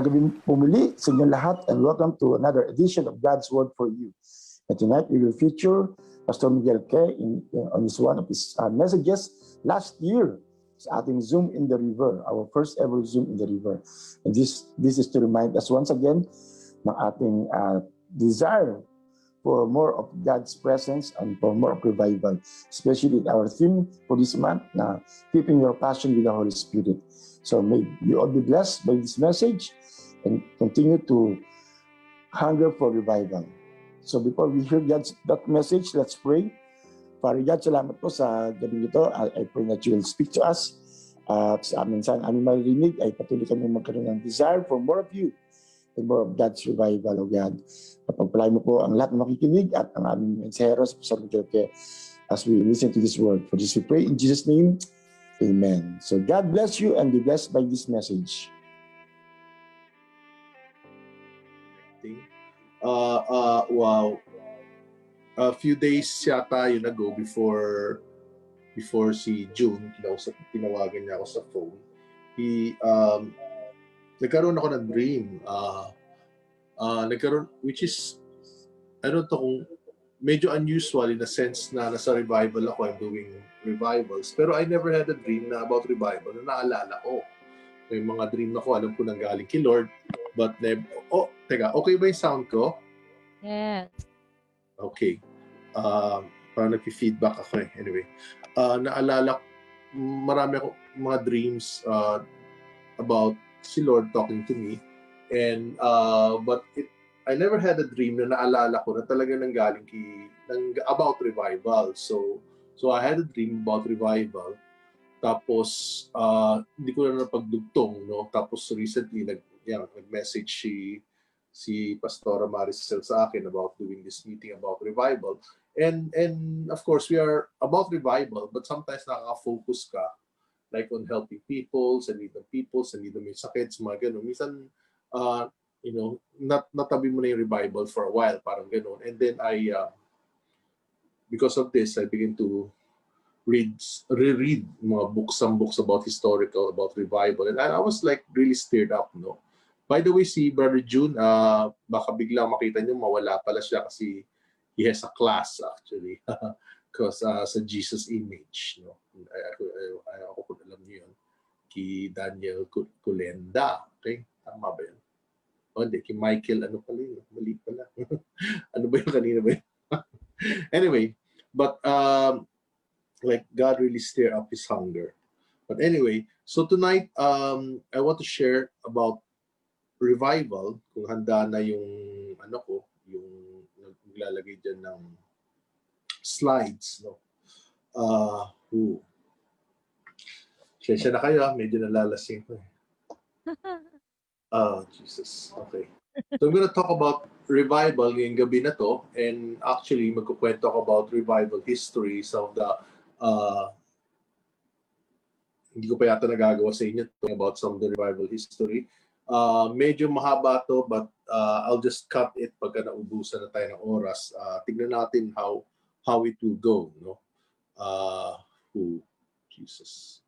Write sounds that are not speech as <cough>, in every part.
Gabi pumuli sa inyong lahat and welcome to another edition of God's Word for You. And tonight we will feature Pastor Miguel K. In, in, on his one of his uh, messages last year sa ating Zoom in the River, our first ever Zoom in the River. And this, this is to remind us once again ng ating uh, desire for more of God's presence and for more of revival, especially our theme for this month na keeping your passion with the Holy Spirit. So may you all be blessed by this message and continue to hunger for revival. So before we hear God's that message, let's pray. Father God, salamat po sa gabi ito. I, I pray that you will speak to us. At uh, sa amin saan aming marinig ay patuloy kami magkaroon ng desire for more of you and more of God's revival, O God. Kapagpalay mo po ang lahat ng makikinig at ang aming mensahero sa Pastor as we listen to this word. For this we pray in Jesus' name. Amen. So God bless you and be blessed by this message. Uh, uh, wow. A few days yata yun ago before before si June, kinausap, tinawagan niya ako sa phone. He, um, nagkaroon ako ng dream. Uh, uh, nagkaroon, which is, I don't know kung medyo unusual in a sense na nasa revival ako, I'm doing revivals. Pero I never had a dream na about revival na naalala ko. May mga dream ako, alam ko nang galing kay Lord. But, never, oh, teka, okay ba yung sound ko? Yes. Okay. Uh, parang nag-feedback ako eh. Anyway, uh, naalala, marami ako mga dreams uh, about si Lord talking to me. And, uh, but it I never had a dream na naalala ko na talaga nanggaling kay, nang, about revival. So, so I had a dream about revival. Tapos, uh, hindi ko na napagdugtong, no? Tapos recently, nag, yan, nag-message si, si Pastora Maricel sa akin about doing this meeting about revival. And, and of course, we are about revival, but sometimes nakaka-focus ka like on helping people, sa need ng people, sa need ng may sakit, sa mga ganun. Minsan, uh, you know, nat natabi mo na yung revival for a while, parang ganun. And then I, uh, because of this, I begin to read, reread mga books, some books about historical, about revival. And I, I was like really stirred up, no? By the way, si Brother June, uh, baka biglang makita nyo, mawala pala siya kasi he has a class actually. <laughs> Because uh, sa Jesus image, no? Ako, ako kung alam niyo yun, kay Daniel Kulenda. Okay? Tama ba yun? Oh, hindi. Kay Michael, ano pala yun? Mali pala. <laughs> ano ba yung kanina ba yun? <laughs> anyway, but um, like God really stir up his hunger. But anyway, so tonight, um, I want to share about revival. Kung handa na yung, ano ko, yung naglalagay dyan ng slides, no? Uh, who? Siyensya na kayo, ah. medyo nalalasing ko eh. Oh, <laughs> Jesus. Okay. So I'm going to talk about revival ngayong gabi na to. And actually, magkukwento ako about revival history. Some of the, uh, hindi ko pa yata nagagawa sa inyo about some of the revival history. Uh, medyo mahaba to, but uh, I'll just cut it pagka naubusan na tayo ng oras. Uh, tignan natin how how it will go. No? Uh, who? Jesus.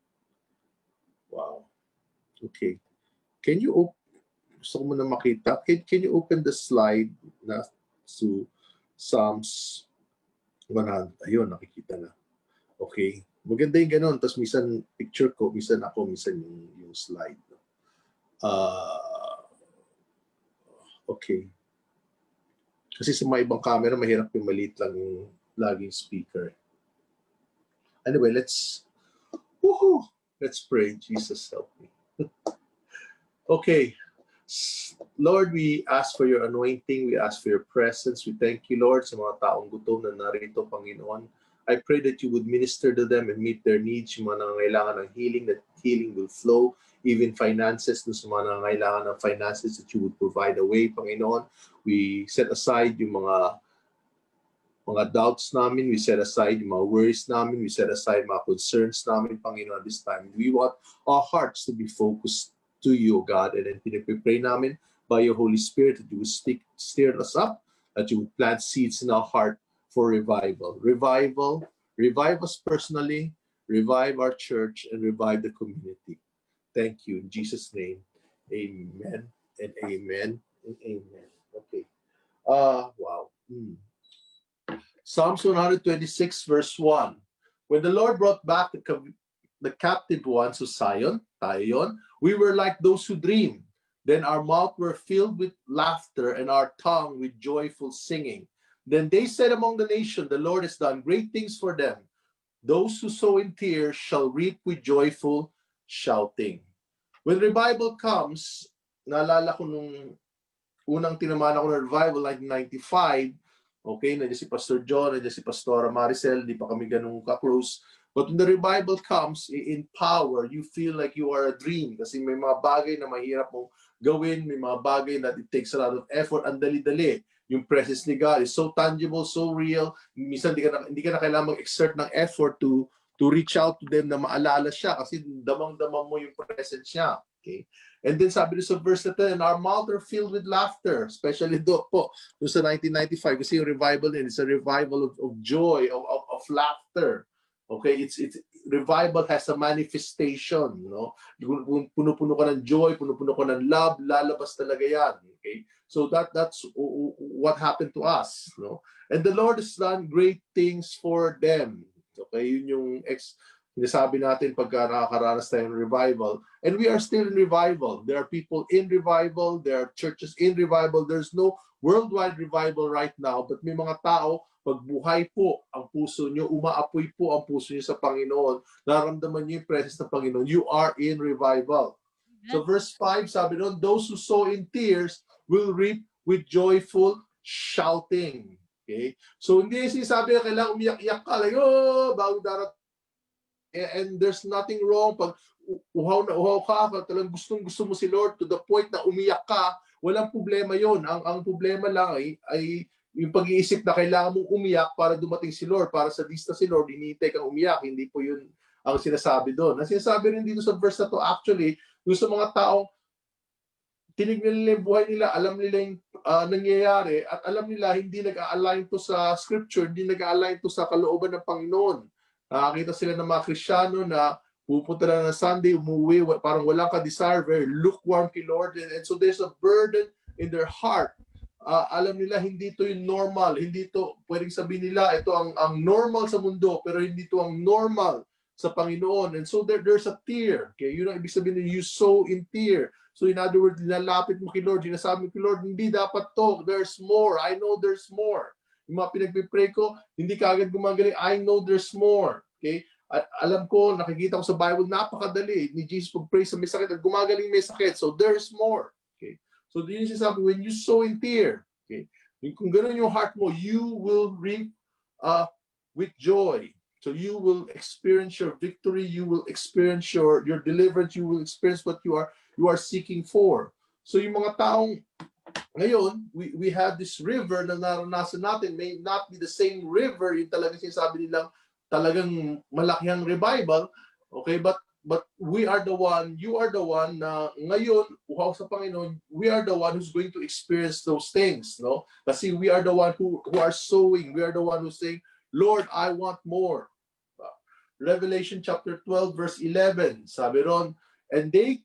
Wow. Okay. Can you open gusto ko muna makita. Can, can you open the slide na to Psalms 100? Ayun, nakikita na. Okay. Maganda yung ganun. Tapos minsan picture ko, minsan ako, minsan yung, yung slide. Uh, okay. Kasi sa mga ibang camera, mahirap yung maliit lang yung laging speaker. Anyway, let's woohoo, let's pray. Jesus help me. <laughs> okay. Lord, we ask for your anointing. We ask for your presence. We thank you, Lord, sa mga taong gutom na narito, Panginoon. I pray that you would minister to them and meet their needs, yung mga nangangailangan ng healing, that healing will flow, even finances, dun sa mga nangangailangan ng finances, that you would provide a way, Panginoon. We set aside yung mga mga doubts namin, we set aside yung mga worries namin, we set aside mga concerns namin, Panginoon, this time. We want our hearts to be focused to you, God. And then pinipray namin by your Holy Spirit that you would stick, stir us up, that you would plant seeds in our heart for revival. Revival, revive us personally, revive our church, and revive the community. Thank you. In Jesus' name, amen and amen and amen. Okay. Uh, wow. Hmm. Psalms 126, verse 1. When the Lord brought back the, the captive ones to Zion, yun, we were like those who dream. Then our mouth were filled with laughter and our tongue with joyful singing. Then they said among the nation, The Lord has done great things for them. Those who sow in tears shall reap with joyful shouting. When revival comes, naalala ko nung unang tinamaan ako ng revival, like 95, okay, nandiyan si Pastor John, nandiyan si Pastora Maricel, di pa kami ganun ka-close. But when the revival comes in power, you feel like you are a dream kasi may mga bagay na mahirap mong gawin, may mga bagay that it takes a lot of effort, ang dali-dali. Yung presence ni God is so tangible, so real. Minsan hindi ka na, hindi ka na kailangan mag-exert ng effort to to reach out to them na maalala siya kasi damang-damang mo yung presence niya. Okay? And then sabi sa verse na 10, our mouth are filled with laughter, especially do po, doon sa 1995, kasi yung revival din, it's a revival of, of joy, of, of, of laughter. Okay, it's it's revival has a manifestation, you know. Puno-puno ka ng joy, puno-puno ka ng love, lalabas talaga 'yan. Okay? So that that's what happened to us, know. And the Lord has done great things for them. Okay, yun yung ex sinasabi natin pagka nakakaranas tayo ng revival. And we are still in revival. There are people in revival, there are churches in revival. There's no worldwide revival right now, but may mga tao pagbuhay po ang puso nyo, umaapoy po ang puso nyo sa Panginoon, naramdaman nyo yung presence ng Panginoon, you are in revival. So verse 5, sabi doon, those who sow in tears will reap with joyful shouting. Okay? So hindi sinasabi na kailangan umiyak-iyak ka, like, oh, bago darat. And, there's nothing wrong pag uhaw na uhaw ka, talagang gustong gusto mo si Lord to the point na umiyak ka, walang problema yon. Ang ang problema lang ay, ay yung pag-iisip na kailangan mong umiyak para dumating si Lord, para sa lista si Lord, hinihintay kang umiyak. Hindi po yun ang sinasabi doon. Ang sinasabi rin dito sa verse na to, actually, yung sa mga taong tinignan nila yung buhay nila, alam nila yung ah, nangyayari, at alam nila hindi nag-align to sa scripture, hindi nag-align to sa kalooban ng Panginoon. Nakakita sila ng mga Krisyano na pupunta na ng Sunday, umuwi, parang walang ka-desire, very lukewarm kay Lord. And, and so there's a burden in their heart. Ah, alam nila hindi to yung normal, hindi to pwedeng sabihin nila ito ang ang normal sa mundo pero hindi to ang normal sa Panginoon. And so there, there's a tear. Okay, yun ang ibig sabihin you sow in tear. So in other words, nilalapit mo kay Lord, sinasabi kay Lord, hindi dapat to, there's more. I know there's more. Yung mga pinagpipray ko, hindi ka agad gumagaling, I know there's more. Okay? A- alam ko, nakikita ko sa Bible, napakadali ni Jesus pag-pray sa may sakit at gumagaling may sakit. So there's more. Okay? So yun yung sinasabi, when you sow in tear, okay? Kung ganun yung heart mo, you will reap uh, with joy. So you will experience your victory, you will experience your, your deliverance, you will experience what you are you are seeking for. So yung mga taong ngayon, we, we have this river na naranasan natin may not be the same river yung talagang sinasabi nilang talagang malakihang revival. Okay, but but we are the one, you are the one na ngayon, uhaw sa Panginoon, we are the one who's going to experience those things, no? Kasi we are the one who, who are sowing, we are the one who's saying, Lord, I want more. Revelation chapter 12 verse 11, sabi ron, and they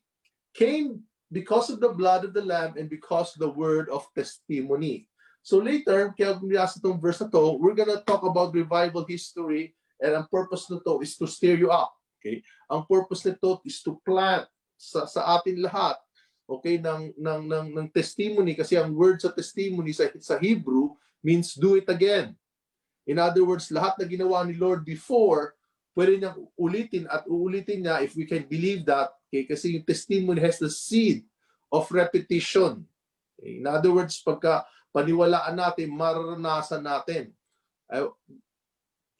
came because of the blood of the lamb and because the word of testimony. So later, kaya kung nasa itong verse na to, we're gonna talk about revival history and ang purpose nito is to stir you up. Okay? Ang purpose nito is to plant sa, sa atin lahat okay ng ng ng ng testimony kasi ang word sa testimony sa sa Hebrew means do it again. In other words, lahat na ginawa ni Lord before, pwede niyang ulitin at uulitin niya if we can believe that. Okay? Kasi yung testimony has the seed of repetition. Okay? In other words, pagka paniwalaan natin, mararanasan natin. Ay,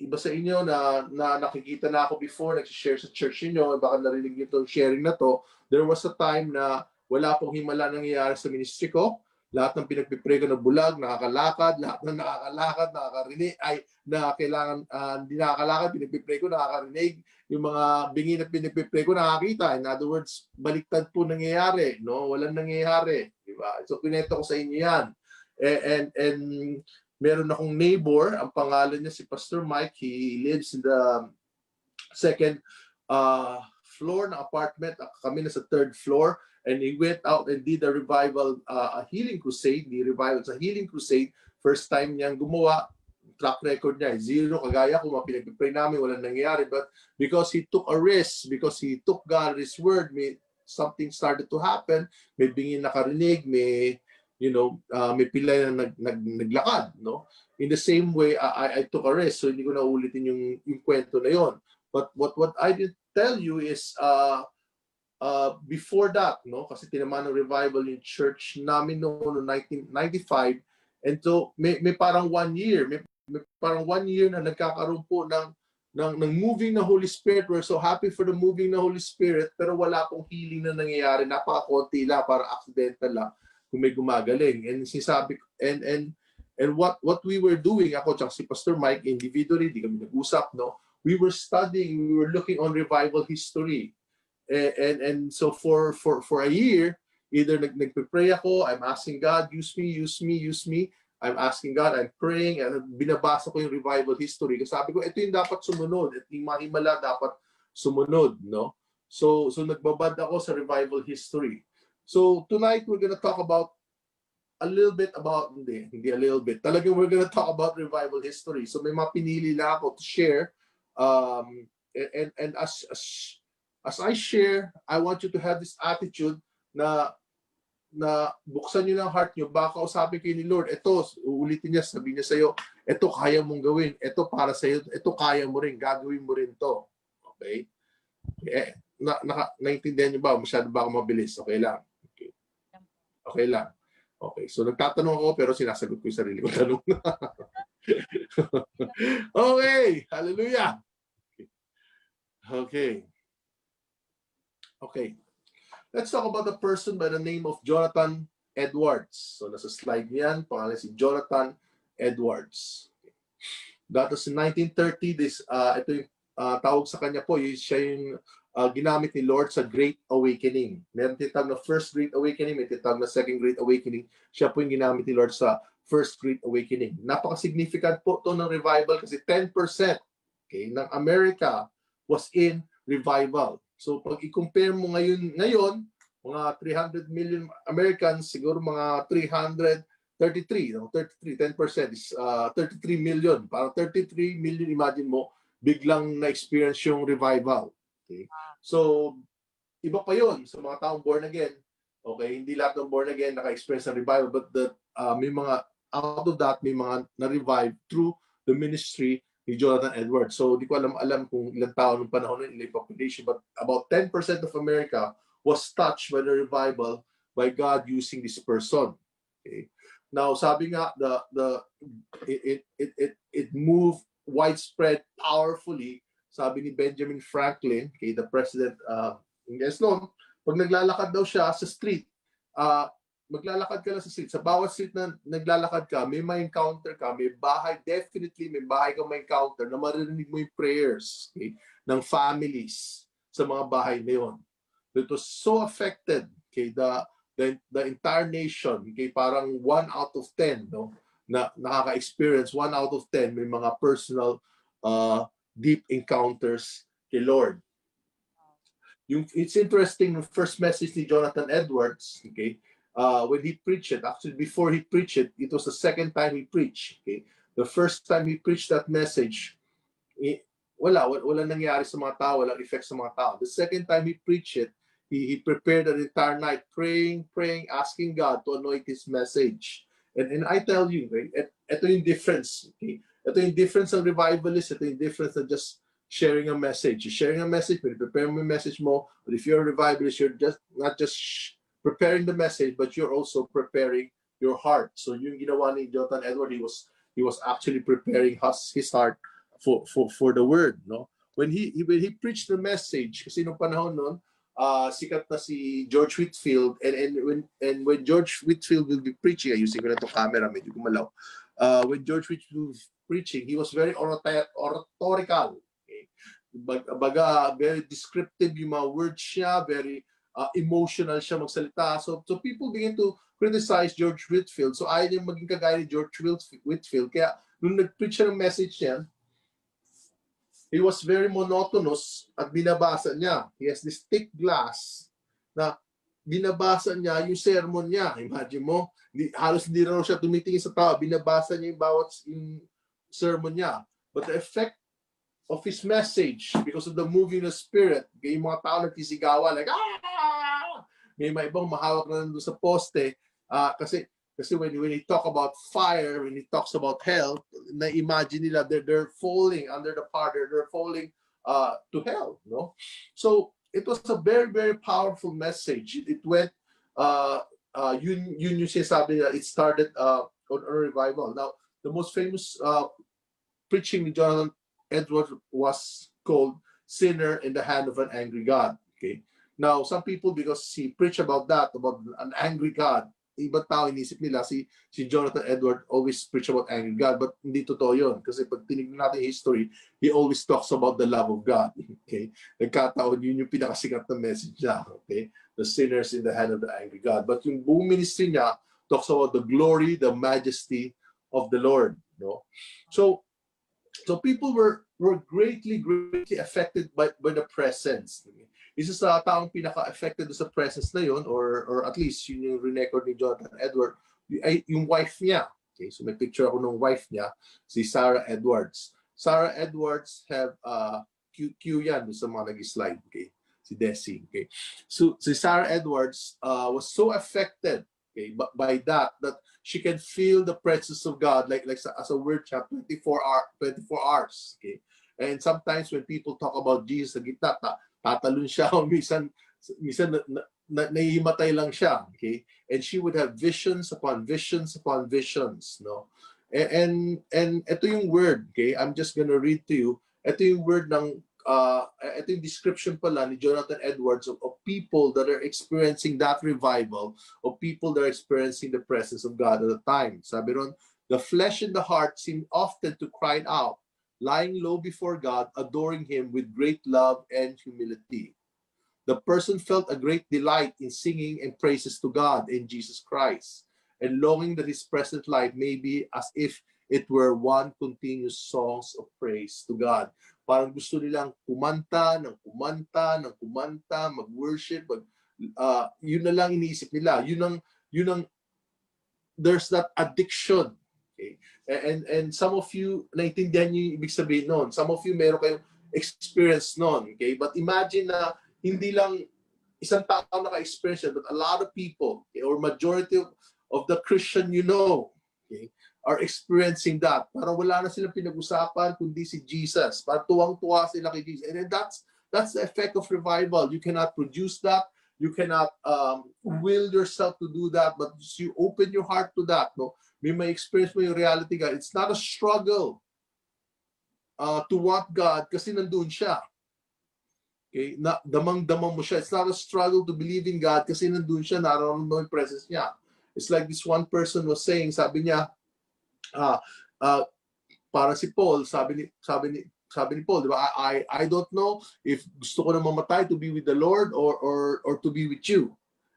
iba sa inyo na, na nakikita na ako before, nag-share sa church niyo, baka narinig niyo itong sharing na to, there was a time na wala pong himala nangyayari sa ministry ko. Lahat ng pinagpipray ko na bulag, nakakalakad, lahat ng nakakalakad, nakakarinig, ay na kailangan, ah, hindi nakakalakad, pinagpipray ko, nakakarinig. Yung mga bingi na pinagpipray ko, nakakita. In other words, baliktad po nangyayari, no? Walang nangyayari, di ba? So, pinento ko sa inyo yan. And, and, and meron akong neighbor, ang pangalan niya si Pastor Mike, he lives in the second uh, floor ng apartment, kami na sa third floor, and he went out and did a revival, uh, a healing crusade. The revival sa healing crusade. First time niyang gumawa, track record niya, zero, kagaya ko, mga pinag-pray namin, walang nangyayari. But because he took a risk, because he took God His word, may, something started to happen, may bingin nakarinig, may, you know, uh, may pilay na nag, nag, naglakad, no? In the same way, I, I took a risk, so hindi ko na ulitin yung, yung kwento na yon. But what, what I did tell you is, uh, uh, before that, no, kasi tinamaan ng revival yung church namin noong 1995, and so may, may parang one year, may, may parang one year na nagkakaroon po ng, ng, ng moving na Holy Spirit. We're so happy for the moving na Holy Spirit, pero wala pong healing na nangyayari. Napaka-konti lang, para accidental lang kung may gumagaling. And sinasabi, and, and, and what, what we were doing, ako tsaka si Pastor Mike, individually, di kami nag-usap, no? We were studying, we were looking on revival history. And, and, so for, for, for a year, either nag, nagpe-pray ako, I'm asking God, use me, use me, use me. I'm asking God, I'm praying, and binabasa ko yung revival history. Kasi sabi ko, ito yung dapat sumunod. Ito yung mga himala dapat sumunod, no? So, so nagbabad ako sa revival history. So tonight, we're gonna talk about a little bit about, hindi, hindi a little bit. Talagang we're gonna talk about revival history. So may mga pinili lang ako to share. Um, and, and, and as, as, as I share, I want you to have this attitude na na buksan niyo ng heart niyo, baka usapin kayo ni Lord, ito, uulitin niya, sabi niya sa'yo, ito kaya mong gawin, ito para sa'yo, ito kaya mo rin, gagawin mo rin to. Okay? Eh, na, naka, naintindihan niyo ba? Masyado ba ako mabilis? Okay lang. Okay, okay lang. Okay, so nagtatanong ako pero sinasagot ko yung sarili ko tanong. <laughs> okay, hallelujah. Okay. Okay. Let's talk about a person by the name of Jonathan Edwards. So nasa slide niyan, pangalan si Jonathan Edwards. Was in 1930. This, uh, ito yung uh, tawag sa kanya po, yung, siya yung uh, ginamit ni Lord sa Great Awakening. Meron tinatawag na First Great Awakening, may tinatawag na Second Great Awakening. Siya po yung ginamit ni Lord sa First Great Awakening. Napaka-significant po to ng revival kasi 10% okay, ng America was in revival. So pag i-compare mo ngayon, ngayon, mga 300 million Americans, siguro mga 333, no? 33, 10% is uh, 33 million. Parang 33 million, imagine mo, biglang na-experience yung revival. Okay? So, iba pa yon sa mga taong born again. Okay, hindi lahat ng born again naka-experience ng revival, but the, uh, may mga, out of that, may mga na-revive through the ministry ni Jonathan Edwards. So, di ko alam alam kung ilang tao nung panahon ng ilang population, but about 10% of America was touched by the revival by God using this person. Okay. Now, sabi nga, the the it it it it moved widespread powerfully. Sabi ni Benjamin Franklin, okay, the president uh, yes noon, pag naglalakad daw siya sa street, uh, maglalakad ka lang sa street. Sa bawat street na naglalakad ka, may ma-encounter ka, may bahay, definitely may bahay ka ma-encounter na maririnig mo yung prayers okay, ng families sa mga bahay na yun. It was so affected, okay, the, the, the entire nation, okay, parang one out of ten, no, na nakaka-experience, one out of ten, may mga personal uh, deep encounters kay Lord. Yung, it's interesting, the first message ni Jonathan Edwards, okay, uh, when he preached it, actually before he preached it, it was the second time he preached. Okay? The first time he preached that message, eh, wala, wala, nangyari sa mga tao, effect sa mga tao. The second time he preached it, he, he prepared an entire night praying, praying, asking God to anoint his message. And, and I tell you, right, et, ito yung difference. Okay? Ito yung difference ng revivalist, ito yung difference of just sharing a message. You're sharing a message, but prepare mo message mo. But if you're a revivalist, you're just not just preparing the message, but you're also preparing your heart. So yung ginawa ni Jonathan Edward, he was he was actually preparing his, his heart for, for for the word, no? When he, he when he preached the message, kasi nung panahon noon, uh, sikat na si George Whitfield and and when and when George Whitfield will be preaching, ayusin ko na to camera, medyo gumalaw. Uh, when George Whitfield was preaching, he was very oratorical. Okay? Baga, very descriptive yung mga words siya, very uh, emotional siya magsalita. So, so people begin to criticize George Whitfield. So ayaw niya maging kagaya ni George Whitfield. Kaya nung nag-preach siya ng message niya, he was very monotonous at binabasa niya. He has this thick glass na binabasa niya yung sermon niya. Imagine mo, hindi, halos hindi raw siya tumitingin sa tao. Binabasa niya yung bawat yung sermon niya. But the effect of his message, because of the moving of spirit, yung mga tao nagsisigawan, like, ah! May mga ibang mahawak na nandun sa poste. ah, kasi kasi when, when he talk about fire, when he talks about hell, na-imagine nila they're, they're falling under the fire, they're falling uh, to hell. No? So, it was a very, very powerful message. It, went, uh, uh, yun, yun yung sinasabi nila, it started uh, on a revival. Now, the most famous uh, preaching ni Jonathan Edwards was called Sinner in the Hand of an Angry God. Okay. Now, some people, because he preached about that, about an angry God, ibang tao inisip nila si si Jonathan Edward always preach about angry God but hindi totoo yun. Kasi pag tinignan natin history he always talks about the love of God <laughs> okay? Nagkataon yun yung pinakasikat na message niya okay? The sinners in the hand of the angry God. But yung buong ministry niya talks about the glory the majesty of the Lord no? So so people were were greatly greatly affected by by the presence isa sa taong pinaka-affected sa presence na yon or or at least yun yung record ni Jonathan Edward ay yung wife niya. Okay so may picture ako ng wife niya si Sarah Edwards. Sarah Edwards have uh Q, Q yan sa mga nag-slide okay? Si Desi okay? So si Sarah Edwards uh, was so affected okay by, by that that she can feel the presence of God like like as a word siya 24 hour 24 hours okay? And sometimes when people talk about Jesus sa gitna tatalon siya. <laughs> O minsan minsan na, na, na, nahihimatay lang siya okay? And she would have visions upon visions upon visions no? And and, and ito yung word okay? I'm just gonna read to you. Ito yung word ng uh, ito yung description pala ni Jonathan Edwards of, of people that are experiencing that revival of people that are experiencing the presence of God at the time. Sabi ron the flesh and the heart seem often to cry out lying low before God, adoring Him with great love and humility. The person felt a great delight in singing and praises to God in Jesus Christ, and longing that His present life may be as if it were one continuous songs of praise to God. Parang gusto nilang kumanta, ng kumanta, ng kumanta, mag-worship, mag, uh, yun na lang iniisip nila. Yun ang, yun ang, there's that addiction. Okay? And, and some of you, naintindihan niyo yung ibig sabihin noon. Some of you, meron kayong experience noon. Okay? But imagine na hindi lang isang tao naka-experience but a lot of people, okay, or majority of, of the Christian you know, okay, are experiencing that. Parang wala na silang pinag-usapan kundi si Jesus. Parang tuwang-tuwa sila kay Jesus. And then that's that's the effect of revival. You cannot produce that. You cannot um, will yourself to do that, but you open your heart to that. No, may may experience mo yung reality God. It's not a struggle uh, to want God kasi nandun siya. Okay? Na, damang-damang mo siya. It's not a struggle to believe in God kasi nandun siya, nararamdaman mo yung presence niya. It's like this one person was saying, sabi niya, ah, ah, para si Paul, sabi ni, sabi ni, sabi ni Paul, di ba, I, I I don't know if gusto ko na mamatay to be with the Lord or, or, or to be with you.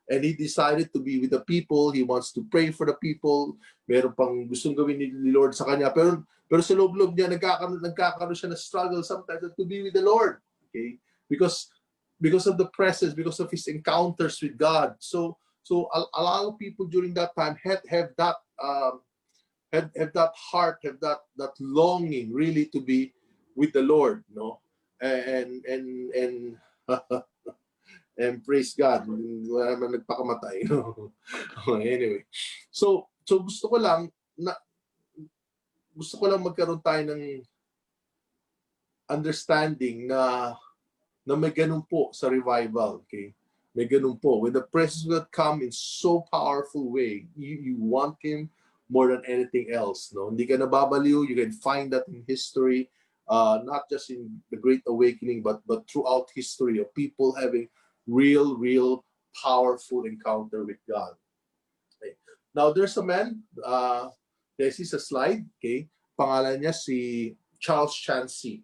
And he decided to be with the people. He wants to pray for the people. Meron pang gustong gawin ni Lord sa kanya. Pero, pero sa loob-loob niya, nagkakaroon, nagkakaroon siya na struggle sometimes to be with the Lord. Okay? Because because of the presence, because of his encounters with God. So so a, a lot of people during that time had have that um, have, have that heart, have that that longing really to be with the Lord, no? And and and <laughs> and praise God. Wala naman nagpakamatay. <laughs> anyway. So so gusto ko lang na gusto ko lang magkaroon tayo ng understanding na na may ganun po sa revival, okay? May ganun po. When the presence God come in so powerful way, you, you want Him more than anything else, no? Hindi ka nababaliw. You can find that in history, uh, not just in the Great Awakening, but but throughout history of people having real, real powerful encounter with God. Okay. Now, there's a man, uh, this is a slide, okay? Pangalan niya si Charles Chansey.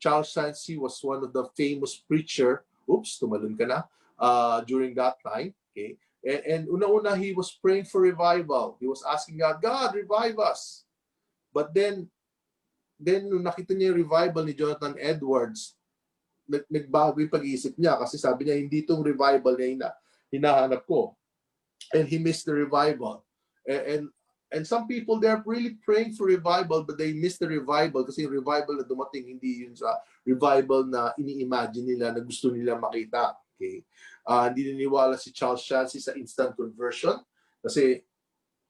Charles Chansey was one of the famous preacher, oops, tumalon ka na, uh, during that time, okay? And, and una-una, he was praying for revival. He was asking God, God, revive us. But then, then nung nakita niya yung revival ni Jonathan Edwards, nagbago yung pag-iisip niya kasi sabi niya, hindi itong revival na, hinahanap ko. And he missed the revival. And, and and some people they're really praying for revival but they miss the revival kasi yung revival na dumating hindi yun sa revival na ini-imagine nila na gusto nila makita. Okay? Ah, hindi niniwala si Charles Chansey sa instant conversion kasi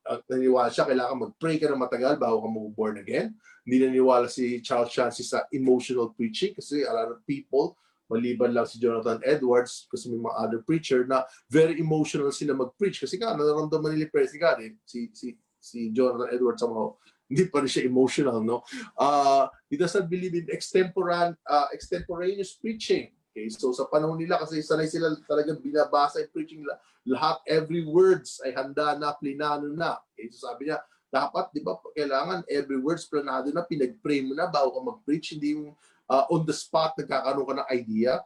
uh, naniniwala siya kailangan mag-pray ka na matagal bago ka mag-born again. Hindi naniniwala si Charles Chansey sa emotional preaching kasi a lot of people maliban lang si Jonathan Edwards kasi may mga other preacher na very emotional sila mag-preach kasi nga nararamdaman nila praise ni God eh. Si, si, si Jonathan Edwards somehow hindi pa rin siya emotional no uh, he doesn't believe in extemporan uh, extemporaneous preaching okay so sa panahon nila kasi sanay sila talagang binabasa yung preaching lahat every words ay handa na plinano na. Okay so sabi niya dapat di ba kailangan every words planado na pinag-pray mo na bago ka mag-preach. Hindi yung uh, on the spot nagkakaroon ka ng idea.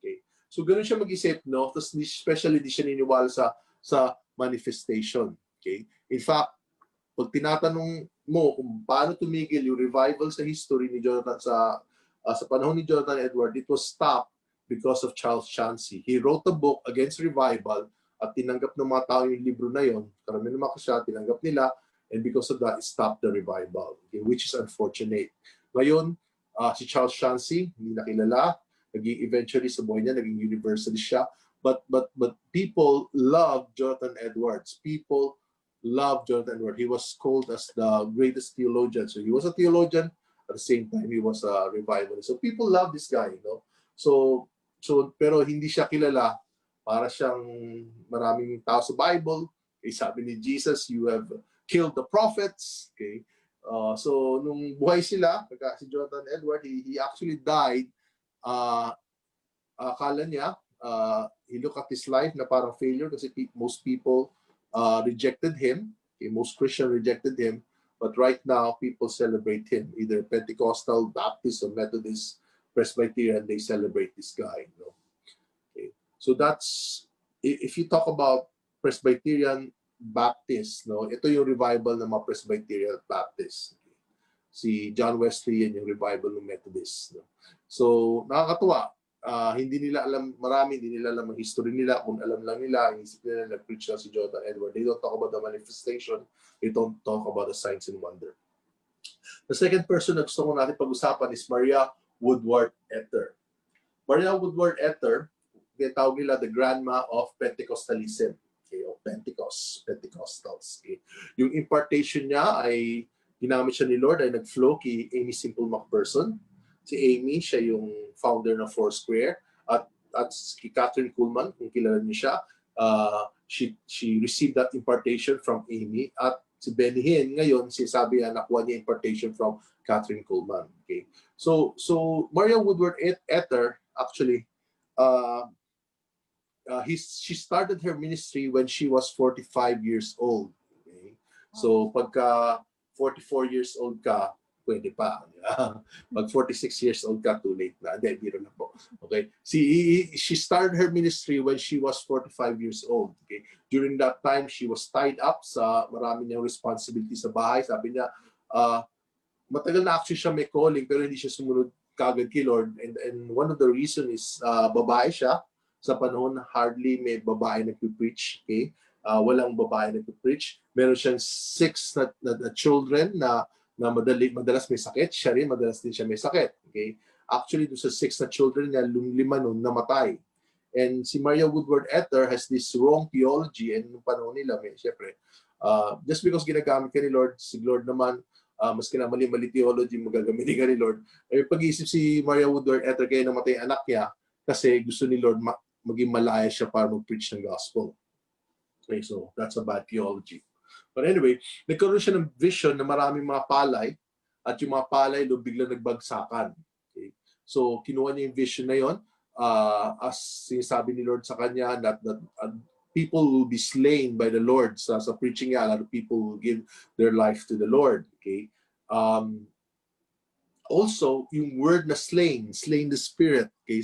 Okay so ganun siya mag-isip no? Tapos especially di siya niniwala sa sa manifestation. Okay in fact pag tinatanong mo kung paano tumigil yung revival sa history ni Jonathan sa uh, sa panahon ni Jonathan Edward, it was stopped because of Charles Chansey. He wrote a book against revival at tinanggap ng mga tao yung libro na yon. Karamihan naman siya, tinanggap nila and because of that, stopped the revival, okay, which is unfortunate. Ngayon, uh, si Charles Chansey, hindi nakilala, naging eventually sa buhay niya, naging university siya. But, but, but people love Jonathan Edwards. People loved Jonathan Edwards. He was called as the greatest theologian. So he was a theologian at the same time he was a revivalist. So people love this guy, you know. So so pero hindi siya kilala para siyang maraming tao sa Bible. Eh, sabi ni Jesus, you have killed the prophets. Okay. Uh, so nung buhay sila, si Jonathan Edward, he, he actually died. Uh, akala niya, uh, he looked at his life na parang failure kasi most people uh, rejected him. Okay, most Christians rejected him. But right now, people celebrate him, either Pentecostal, Baptist, or Methodist, Presbyterian, they celebrate this guy. You know? okay. So that's, if you talk about Presbyterian Baptist, no, ito yung revival ng mga Presbyterian Baptist. Okay. Si John Wesley, yan yung revival ng Methodist. No? So, nakakatuwa uh, hindi nila alam, marami hindi nila alam ang history nila. Kung alam lang nila, isip nila nag-preach na si Jonathan Edward. They don't talk about the manifestation. They don't talk about the signs and wonder. The second person na gusto ko natin pag-usapan is Maria Woodward Ether. Maria Woodward Ether, tawag nila the grandma of Pentecostalism. Okay, o Pentecost, Pentecostals. Okay. Yung impartation niya ay ginamit siya ni Lord ay nag-flow kay Amy Simple McPherson si Amy, siya yung founder ng Foursquare. At, at si Catherine Kuhlman, kung kilala niyo siya, uh, she, she received that impartation from Amy. At si Benny Hinn, ngayon, si sabi niya, nakuha niya impartation from Catherine Kuhlman. Okay. So, so Maria Woodward Ether, actually, uh, uh, he, she started her ministry when she was 45 years old. Okay? So, pagka 44 years old ka, pwede pa. <laughs> Pag 46 years old ka, too late na. Hindi, biro na po. Okay? See, she started her ministry when she was 45 years old. Okay? During that time, she was tied up sa marami niyang responsibility sa bahay. Sabi niya, uh, matagal na actually siya may calling pero hindi siya sumunod kagad kay Lord. And, and one of the reason is uh, babae siya. Sa panahon na hardly may babae nagpipreach. Okay? Uh, walang babae nagpipreach. Meron siyang six na, na, na children na na madali, madalas may sakit, siya rin madalas din siya may sakit. Okay? Actually, doon sa six na children niya, lima nun namatay. And si Maria Woodward Ether has this wrong theology and nung panahon nila, may, syempre, uh, just because ginagamit ka ni Lord, si Lord naman, uh, maski na mali-mali theology magagamitin ka ni Lord, ay pag-iisip si Maria Woodward Ether kaya namatay anak niya kasi gusto ni Lord ma- maging malaya siya para mag-preach ng gospel. Okay, so that's a bad theology. But anyway, nagkaroon siya ng vision na maraming mga palay at yung mga palay doon bigla nagbagsakan. Okay? So, kinuha niya yung vision na yon uh, as sinasabi ni Lord sa kanya that, that uh, people will be slain by the Lord. Sa, sa preaching niya, a lot of people will give their life to the Lord. Okay? Um, also, yung word na slain, slain the spirit, okay,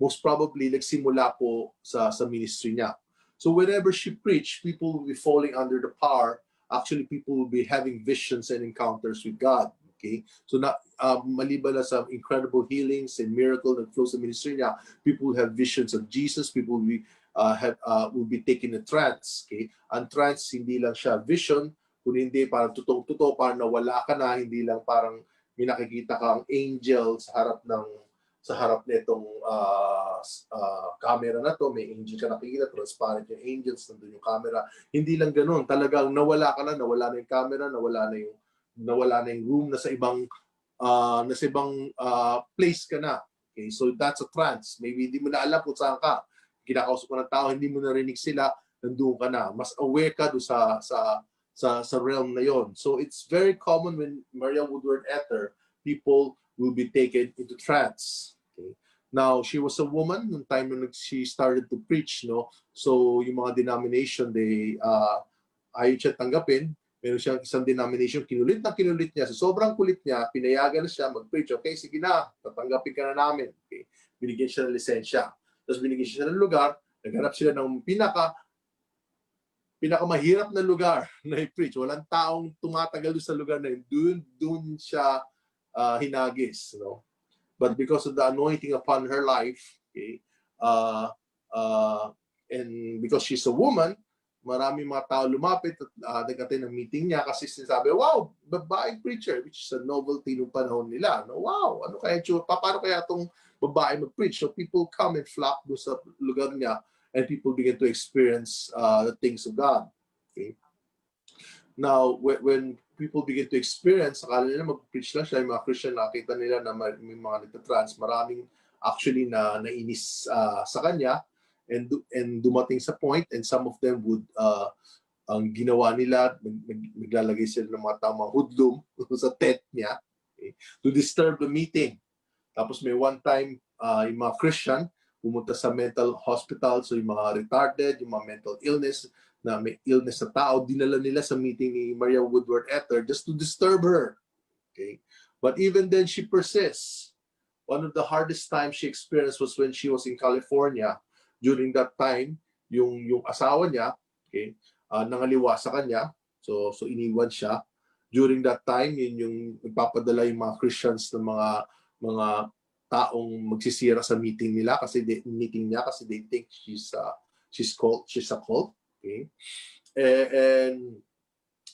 most probably nagsimula po sa, sa ministry niya. So whenever she preached, people will be falling under the power actually people will be having visions and encounters with God. Okay? So na uh, maliban na sa incredible healings and miracle that flows sa ministry niya, people have visions of Jesus, people will be uh, have uh, will be taken in trance. Okay? Ang trance hindi lang siya vision, kundi hindi parang totoong-totoo, parang nawala ka na, hindi lang parang may nakikita kang angel sa harap ng sa harap nitong uh, uh, camera na to, may angel ka nakikita, transparent yung angels, nandun yung camera. Hindi lang ganun, talagang nawala ka na, nawala na yung camera, nawala na yung nawala na yung room, nasa ibang uh, nasa ibang uh, place ka na. Okay, so that's a trance. Maybe hindi mo na alam kung saan ka. Kinakausap mo ng tao, hindi mo narinig sila, nandun ka na. Mas aware ka doon sa sa sa sa realm na yon. So it's very common when Maria Woodward Ether, people will be taken into trance. Okay. Now, she was a woman nung time when she started to preach, no? So, yung mga denomination, they, uh, ayaw siya tanggapin. Meron siyang isang denomination, kinulit na kinulit niya. So, sobrang kulit niya, pinayagan na siya mag-preach. Okay, sige na, tatanggapin ka na namin. Okay. Binigyan siya ng lisensya. Tapos binigyan siya ng lugar, naghanap sila ng pinaka pinakamahirap na lugar <laughs> na i-preach. Walang taong tumatagal sa lugar na yun. Doon, doon siya uh, hinagis. No? But because of the anointing upon her life, okay, uh, uh, and because she's a woman, marami mga tao lumapit at uh, nagkatay ng meeting niya kasi sinasabi, wow, babaeng preacher, which is a novelty nung panahon nila. No? Wow, ano kaya, paano kaya itong babae mag-preach? So people come and flock doon sa lugar niya and people begin to experience uh, the things of God. Okay? Now, when, when people begin to experience, akala nila mag-preach lang siya, yung mga Christian nakita nila na may, may mga nagtatrans, maraming actually na nainis uh, sa kanya and and dumating sa point and some of them would uh, ang ginawa nila mag, mag, maglalagay sila ng mga tamang hoodlum <laughs> sa tent niya okay, to disturb the meeting. Tapos may one time uh, yung mga Christian pumunta sa mental hospital so yung mga retarded, yung mga mental illness na may illness na tao, dinala nila sa meeting ni Maria Woodward Ether just to disturb her. Okay? But even then, she persists. One of the hardest times she experienced was when she was in California. During that time, yung yung asawa niya, okay, uh, nangaliwa sa kanya. So so iniwan siya. During that time, yun yung nagpapadala yung mga Christians ng mga mga taong magsisira sa meeting nila kasi they, meeting niya kasi they think she's uh, she's called she's a cult okay and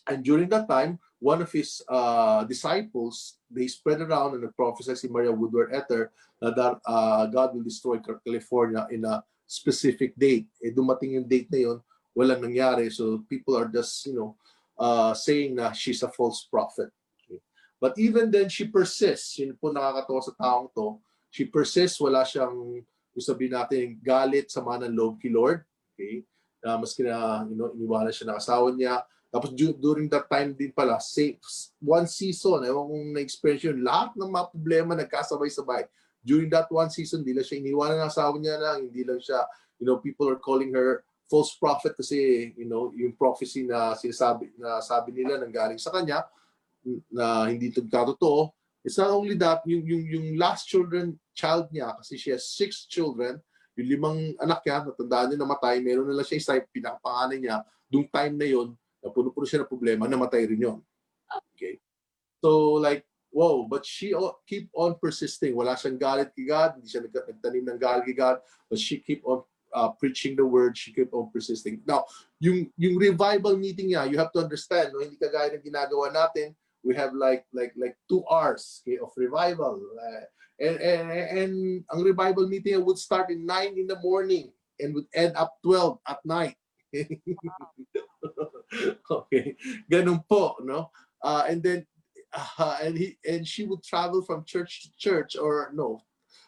and during that time one of his uh, disciples they spread around and prophesied si Maria Woodward Ether na that uh, God will destroy California in a specific date eh dumating yung date na yon walang nangyari so people are just you know uh, saying na she's a false prophet okay? but even then she persists yun po nakakatawa sa taong to she persists, wala siyang, sabihin natin, galit, sama ng loob kay Lord. Okay? Uh, maski na, you know, iniwanan siya ng asawa niya. Tapos during that time din pala, say, one season, ewan kung na-experience yun, lahat ng mga problema nagkasabay-sabay. During that one season, hindi lang siya iniwanan ng asawa niya lang, hindi lang siya, you know, people are calling her false prophet kasi, you know, yung prophecy na sinasabi, na sabi nila nang galing sa kanya, na hindi totoo, It's not only that, yung, yung, yung last children, child niya, kasi she has six children, yung limang anak niya, natandaan niya namatay, meron na lang siya isa, pinakapangalan niya, dung time na yon na puno-puno siya ng problema, namatay rin yon. Okay? So like, whoa, but she keep on persisting. Wala siyang galit kay God, hindi siya nagtanim ng galit kay God, but she keep on uh, preaching the word, she keep on persisting. Now, yung yung revival meeting niya, you have to understand, no, hindi kagaya ng ginagawa natin, we have like like like two hours okay, of revival. Uh, and, and and ang revival meeting would start in 9 in the morning and would end up 12 at night. <laughs> okay. Ganun po, no? Uh, and then uh, <laughs> and he and she would travel from church to church or no,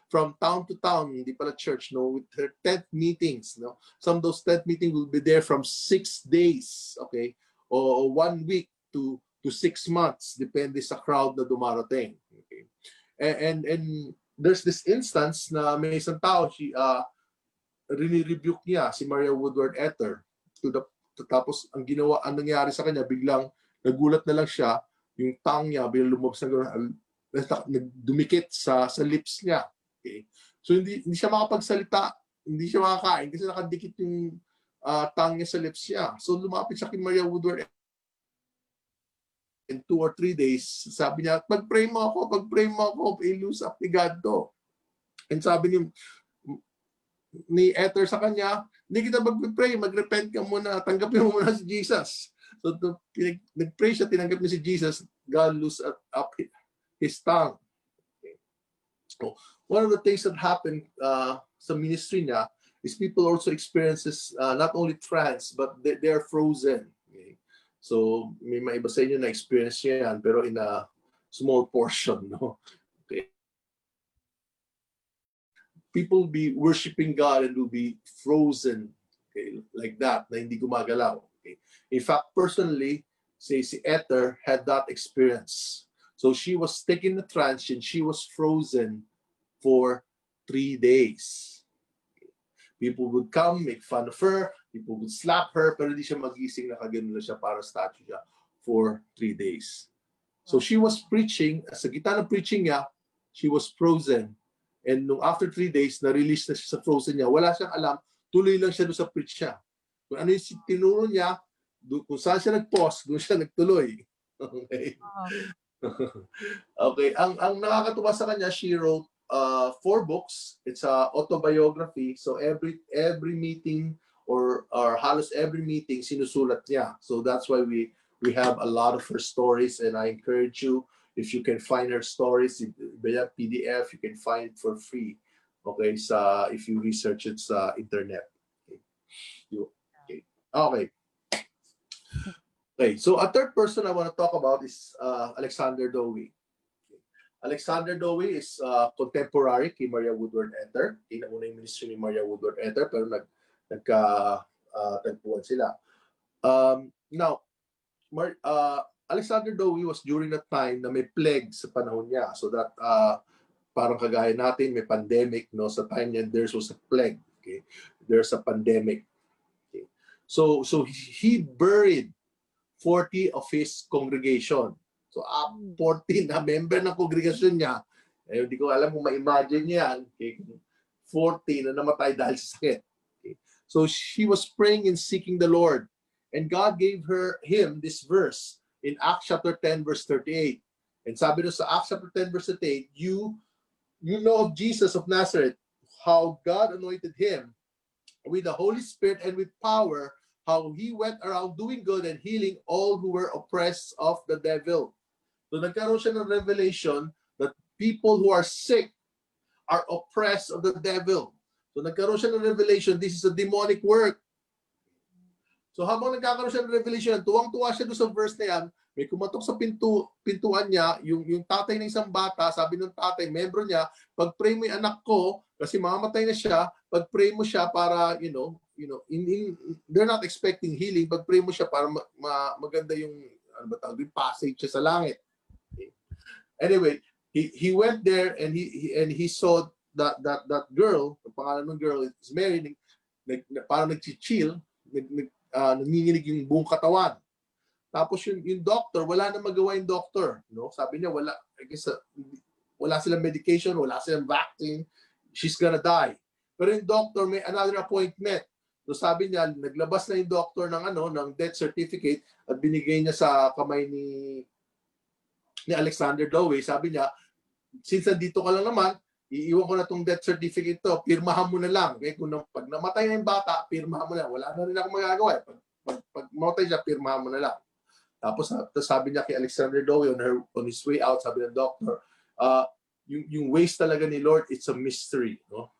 from town to town, hindi pala church, no, with her tent meetings, no. Some of those tent meetings will be there from six days, okay, or one week to to six months, depende sa crowd na dumarating. Okay. And, and, and there's this instance na may isang tao, si, uh, rini-rebuke niya si Maria Woodward Ether. To the, to, tapos ang ginawa, ang nangyari sa kanya, biglang nagulat na lang siya, yung tongue niya, biglang lumabas na dumikit sa, sa lips niya. Okay. So hindi, hindi siya makapagsalita, hindi siya makakain kasi nakadikit yung uh, tongue niya sa lips niya. So lumapit siya kay Maria Woodward in two or three days, sabi niya, pag-pray mo ako, pag-pray mo ako, i-lose up ni God to. And sabi ni, ni Ether sa kanya, hindi kita mag-pray, mag-repent ka muna, tanggapin mo muna si Jesus. So, nag-pray siya, tinanggap niya si Jesus, God lose up, his tongue. So, one of the things that happened uh, sa ministry niya is people also experiences uh, not only trance, but they, they are frozen. Okay. So, may maiba sa inyo na experience niya yan, pero in a small portion, no? Okay. People be worshiping God and will be frozen, okay, like that, na hindi gumagalaw. Okay. In fact, personally, say si Ether had that experience. So she was taken the trance and she was frozen for three days. People would come, make fun of her, people would slap her, pero hindi siya magising, nakaganon lang siya para statue siya for three days. So she was preaching, sa gitna ng preaching niya, she was frozen. And nung after three days, na-release na siya sa frozen niya, wala siyang alam, tuloy lang siya doon sa preach niya. Kung ano yung tinuro niya, doon, kung saan siya nag-pause, <laughs> doon siya nagtuloy. Okay. <laughs> okay, ang ang nakakatuwa sa kanya, she wrote uh, four books. It's a autobiography. So every every meeting or or halos every meeting sinusulat niya. So that's why we we have a lot of her stories and I encourage you if you can find her stories via PDF, you can find it for free. Okay, sa if you research it sa internet. Okay. Okay. So a third person I want to talk about is uh, Alexander Dowie. Alexander Dowie is uh, contemporary kay Maria Woodward Ether. Inauna yung ministry ni Maria Woodward Ether pero nag, nagka uh, tagpuan sila. Um, now, Mar, uh, Alexander Dowie was during the time na may plague sa panahon niya. So that uh, parang kagaya natin, may pandemic, no? Sa time niya, there was a plague. Okay? There's a pandemic. So, so he buried 40 of his congregation. So, up 40 na member ng congregation niya. Eh, hindi ko alam kung ma-imagine niya. Okay? 40 na namatay dahil sa sakit. Okay? So, she was praying and seeking the Lord. And God gave her him this verse in Acts chapter 10 verse 38. And sabi doon sa Acts chapter 10 verse 38, you you know of Jesus of Nazareth, how God anointed him with the Holy Spirit and with power, how he went around doing good and healing all who were oppressed of the devil. So nagkaroon siya ng revelation that people who are sick are oppressed of the devil. So nagkaroon siya ng revelation, this is a demonic work. So habang nagkakaroon siya ng revelation, tuwang-tuwa siya doon sa verse na yan, may kumatok sa pintu, pintuan niya, yung, yung tatay ng isang bata, sabi ng tatay, membro niya, pag-pray mo yung anak ko, kasi mamamatay na siya, pag-pray mo siya para, you know, you know, in, in, they're not expecting healing, pag-pray mo siya para ma, ma, maganda yung, ano ba tawag, yung passage siya sa langit. Okay. Anyway, he, he went there and he, he and he saw that that that girl, ang pangalan ng girl is Mary, nag, nag, parang nag-chill, nag, nag, uh, nanginginig yung buong katawan. Tapos yung, yung doctor, wala na magawa yung doctor. No? Sabi niya, wala, I guess, uh, wala silang medication, wala silang vaccine, she's gonna die. Pero yung doctor may another appointment. So sabi niya, naglabas na yung doctor ng ano, ng death certificate at binigay niya sa kamay ni ni Alexander Dowey. Sabi niya, since nandito ka lang naman, iiwan ko na tong death certificate to, pirmahan mo na lang. Okay? Kung na, pag namatay na yung bata, pirmahan mo na. Wala na rin ako magagawa. Pag, pag, pag mamatay siya, pirmahan mo na lang. Tapos, tapos sabi niya kay Alexander Dowie on, her, on his way out, sabi ng doctor, uh, yung, yung ways talaga ni Lord, it's a mystery. No?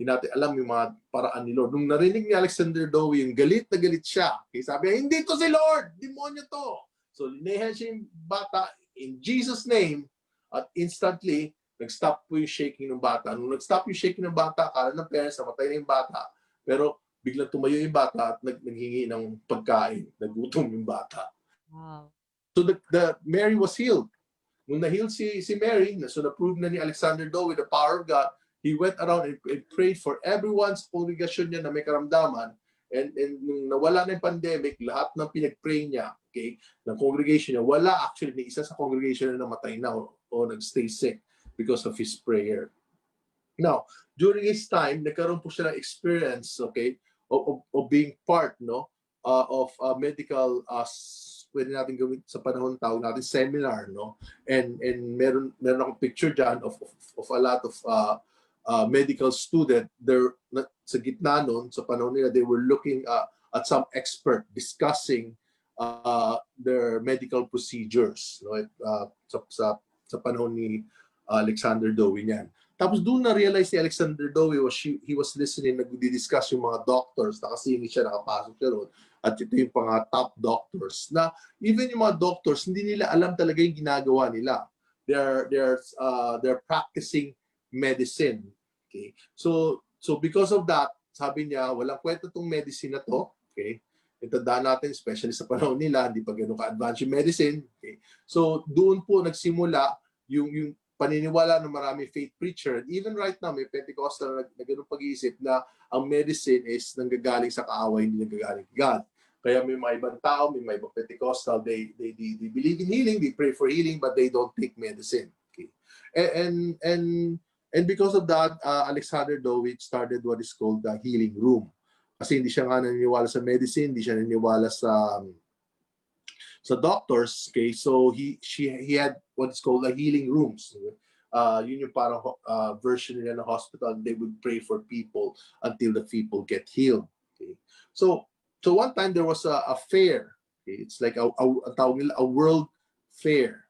Hindi natin alam yung mga paraan ni Lord. Nung narinig ni Alexander Dowie, yung galit na galit siya. Okay, sabi niya, hindi to si Lord! Demonyo to! So, linehan siya yung bata in Jesus' name at instantly, nag-stop po yung shaking ng bata. Nung nag-stop yung shaking ng bata, akala ng parents, namatay na yung bata. Pero biglang tumayo yung bata at nag naghingi ng pagkain. Nagutom yung bata. Wow. So the, the Mary was healed. Nung na-heal si, si Mary, so na-prove na ni Alexander Doe with the power of God, he went around and, and prayed for everyone's congregation niya na may karamdaman. And, and nung nawala na yung pandemic, lahat ng pinag-pray niya, okay, ng congregation niya, wala actually ni isa sa congregation na namatay na o, o nag-stay sick because of his prayer. Now, during his time, nagkaroon po siya ng experience, okay, of, of, of being part, no, uh, of uh, medical uh, pwede natin gawin sa panahon tawag natin seminar, no? And and meron meron akong picture diyan of, of of a lot of uh, uh, medical student there na, sa gitna noon sa panahon nila they were looking uh, at some expert discussing uh, their medical procedures no uh, sa, sa sa panahon ni uh, Alexander Dowie niyan. Tapos doon na-realize ni Alexander Dowie was she, he was listening, nagdi-discuss yung mga doctors na kasi hindi siya nakapasok siya roon. At ito yung mga top doctors na even yung mga doctors, hindi nila alam talaga yung ginagawa nila. They're, they're, uh, they're practicing medicine. Okay? So, so because of that, sabi niya, walang kwenta tong medicine na to. Okay? Itandaan natin, especially sa panahon nila, hindi pa ganun ka-advanced yung medicine. Okay? So, doon po nagsimula yung, yung paniniwala ng marami faith preacher. Even right now, may Pentecostal na, na ganun pag-iisip na ang medicine is nanggagaling sa kaaway, hindi nanggagaling God. Kaya may mga ibang tao, may mga ibang Pentecostal, they, they, they, they believe in healing, they pray for healing, but they don't take medicine. Okay? And, and, and, and because of that, uh, Alexander Dowich started what is called the healing room. Kasi hindi siya nga naniniwala sa medicine, hindi siya naniniwala sa um, sa doctors, okay, so he she he had what's called the healing rooms. Uh, yun yung parang uh, version nila ng hospital. They would pray for people until the people get healed. Okay? So, so one time there was a, a fair. Okay? It's like a, a, a, a world fair.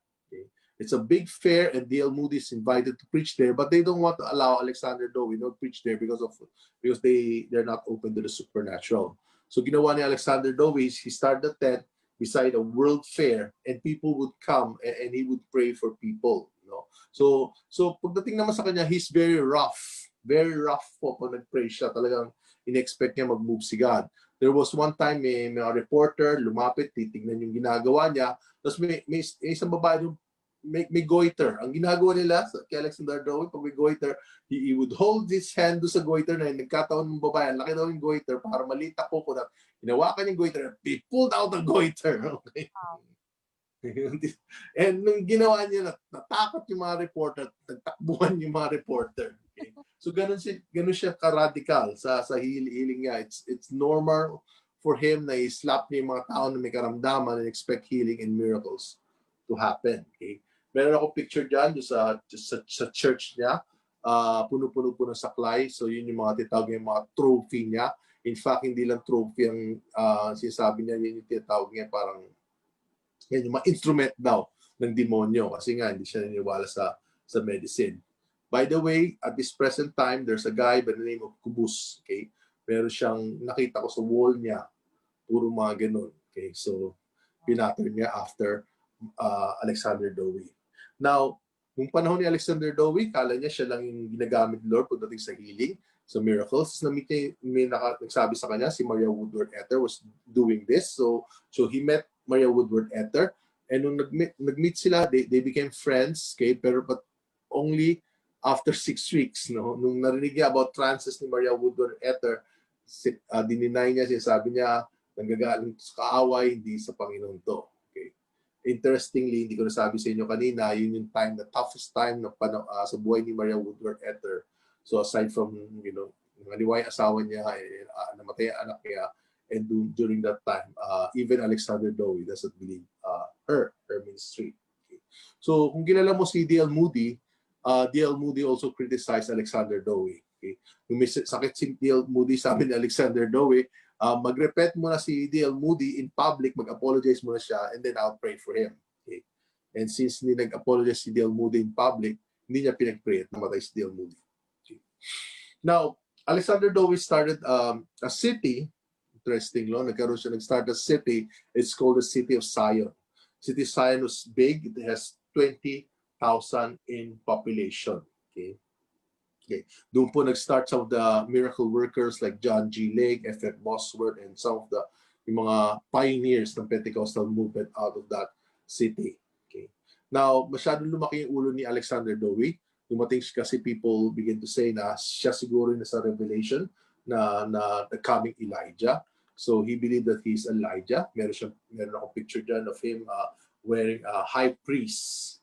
It's a big fair and D.L. Moody is invited to preach there, but they don't want to allow Alexander Dowie to preach there because of because they they're not open to the supernatural. So ginawa ni Alexander Dowie, he started a tent beside a world fair and people would come and, and he would pray for people you know so so pagdating naman sa kanya he's very rough very rough po pag nag-pray siya talagang inexpect niya mag-move si God there was one time may, may a reporter lumapit titingnan yung ginagawa niya tapos may, may, may isang babae yung may, may goiter. Ang ginagawa nila sa kay Alexander Dowie, pag may goiter, he, he would hold his hand do sa goiter na yun. Nagkataon ng babae, laki daw yung goiter para malita ko ko na hinawakan yung goiter, he pulled out the goiter. <laughs> Okay. <laughs> And nung ginawa niya, natakot yung mga reporter, nagtakbuhan yung mga reporter. Okay? So ganun, si, ganun siya ka-radical sa, sa healing niya. It's, it's normal for him na i-slap niya yung mga tao na may karamdaman and expect healing and miracles to happen. Okay? Meron ako picture dyan sa, sa, sa church niya. Uh, puno-puno po ng saklay. So yun yung mga titawag yung mga trophy niya. In fact, hindi lang trophy ang uh, sinasabi niya, yun yung tinatawag niya parang yan yung mga instrument daw ng demonyo kasi nga hindi siya naniniwala sa sa medicine. By the way, at this present time, there's a guy by the name of Kubus. Okay? Meron siyang nakita ko sa wall niya. Puro mga ganun. Okay? So, pinattern niya after uh, Alexander Dowie. Now, nung panahon ni Alexander Dowie, kala niya siya lang yung ginagamit Lord pagdating sa healing, sa miracles. Na may, may naka, nagsabi sa kanya, si Maria Woodward Ether was doing this. So, so he met Maria Woodward Ether. And nung nag-meet, nag-meet sila, they, they became friends, okay? Pero but only after six weeks, no? Nung narinig niya about trances ni Maria Woodward Ether, si, uh, dininay niya, sinasabi niya, nanggagaling sa kaaway, hindi sa Panginoon to interestingly, hindi ko nasabi sa inyo kanina, yun yung time, the toughest time na pano, uh, sa buhay ni Maria Woodward Ether. So aside from, you know, naliway asawa niya, uh, namatay ang anak niya, and do, during that time, uh, even Alexander Dowie doesn't believe uh, her, her ministry. Okay. So kung kilala mo si D.L. Moody, uh, D.L. Moody also criticized Alexander Dowie. Okay. Yung may sakit si D.L. Moody, sabi ni Alexander Dowie, uh, mag-repent muna si D.L. Moody in public, mag-apologize muna siya, and then I'll pray for him. Okay? And since hindi nag-apologize si D.L. Moody in public, hindi niya pinag-pray at namatay si D.L. Moody. Okay. Now, Alexander Dowie started um, a city, interesting lo, nagkaroon siya, nag-start a city, it's called the City of Zion. City of Zion was big, it has 20,000 in population. Okay. Okay. Doon po nag-start some of the miracle workers like John G. Lake, F.F. Bosworth, and some of the yung mga pioneers ng Pentecostal movement out of that city. Okay. Now, masyado lumaki yung ulo ni Alexander Dowie. Dumating kasi people begin to say na siya siguro na sa revelation na, na the coming Elijah. So he believed that he's Elijah. Meron siya, meron akong picture dyan of him uh, wearing a high priest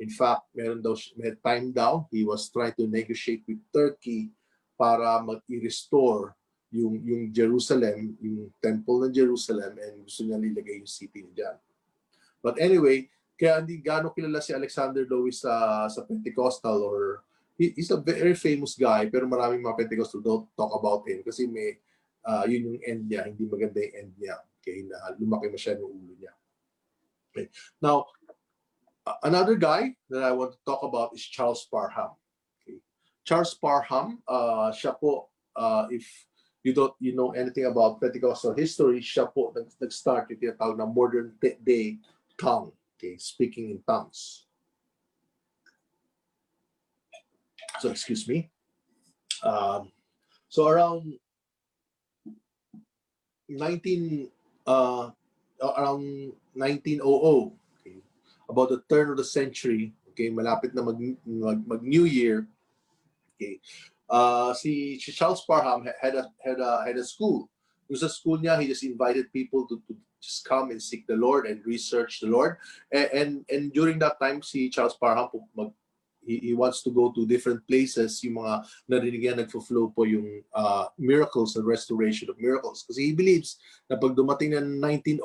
In fact, meron daw, may time daw, he was trying to negotiate with Turkey para mag-restore yung yung Jerusalem, yung temple ng Jerusalem and gusto niya ilagay yung city niya. But anyway, kaya hindi gaano kilala si Alexander Lois sa sa Pentecostal or he, he's a very famous guy pero maraming mga Pentecostal don't talk about him kasi may ah, yun yung end niya, hindi maganda yung end niya. Okay, na lumaki masyado yung ulo niya. Okay. Now, another guy that I want to talk about is Charles Parham. Okay. Charles Parham, uh, po, uh, if you don't you know anything about Pentecostal history, siya po nag, nag-start yung tinatawag na modern day tongue, okay, speaking in tongues. So excuse me. Um, so around 19 uh, around 1900 okay, about the turn of the century okay malapit na mag, mag, mag New Year okay. Uh, si, Charles Parham had a had a had a school. Yung sa school niya he just invited people to, to just come and seek the Lord and research the Lord. And and, and during that time si Charles Parham mag, he, he wants to go to different places yung mga narinig niya nagfo-flow po yung uh, miracles and restoration of miracles. Kasi he believes na pag dumating ng 1900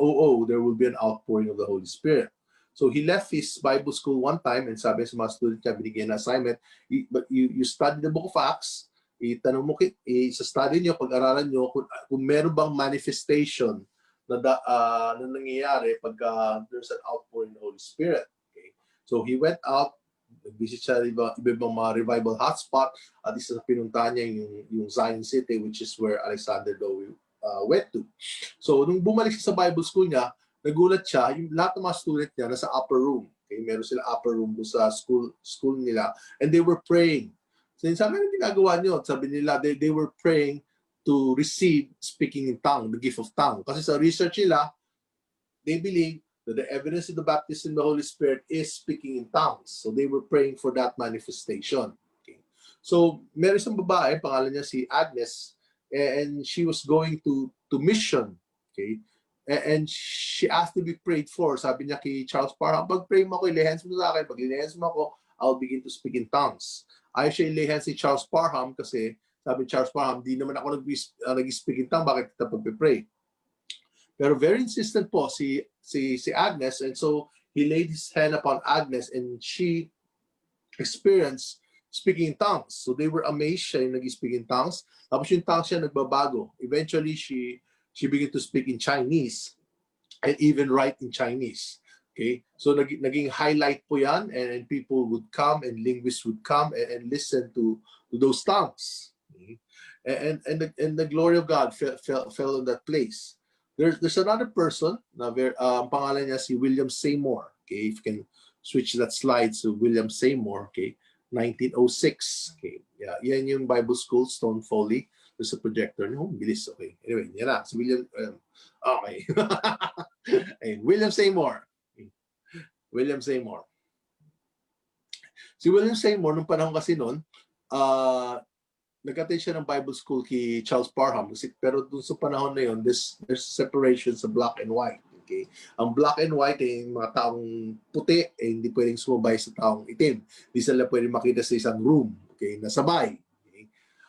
there will be an outpouring of the Holy Spirit So he left his Bible school one time and sabi sa mga student niya, binigyan na assignment, "I- but you, you study the book of Acts, itanong mo, kit, i- sa study niyo, pag-aralan niyo, kung, kung meron bang manifestation na, da, ah, na nangyayari pag ah, there's an outpouring of the Holy Spirit. Okay? So he went out, nag-visit siya iba, iba-ibang mga revival hotspot, at isa sa pinuntahan niya yung, yung Zion City, which is where Alexander Dowie uh, went to. So nung bumalik siya sa Bible school niya, nagulat siya, yung lahat ng mga student niya nasa upper room. Okay, meron sila upper room doon sa school school nila and they were praying. So sabi ano ginagawa niyo? Sabi nila they, they were praying to receive speaking in tongue, the gift of tongue. Kasi sa research nila, they believe that the evidence of the baptism of the Holy Spirit is speaking in tongues. So they were praying for that manifestation. Okay. So meron isang babae, pangalan niya si Agnes, and she was going to to mission. Okay. And she asked to be prayed for. Sabi niya kay Charles Parham, pag pray mo ako, ilay hands mo sa akin. Pag ilay hands mo ako, I'll begin to speak in tongues. Ayaw siya ilay hands si Charles Parham kasi sabi ni Charles Parham, di naman ako uh, nag-speak in tongue, bakit kita pag-pray? Pero very insistent po si, si, si Agnes and so he laid his hand upon Agnes and she experienced speaking in tongues. So they were amazed siya yung nag-speak in tongues. Tapos yung tongues siya nagbabago. Eventually, she she began to speak in Chinese and even write in Chinese. Okay? So nag, naging highlight po yan and, and people would come and linguists would come and, and listen to, to those tongues. Okay? And, and, and, the, and the glory of God fell, fell, fell on that place. There's, there's another person, na ver, uh, ang pangalan niya si William Seymour. Okay? If you can switch that slide to William Seymour. Okay? 1906. Okay. Yeah, yan yung Bible School, Stone Foley. There's a projector. No, bilis. Okay. Anyway, yan na. Si William, um, okay. <laughs> hey, William Seymour. William Seymour. Si William Seymour, nung panahon kasi noon, uh, nag-attend siya ng Bible School kay Charles Parham. Kasi, pero dun sa panahon na yun, there's, there's separation sa black and white. Okay? Ang black and white ay mga taong puti eh, hindi pwedeng sumabay sa taong itim. Hindi sila pwedeng makita sa isang room, okay, na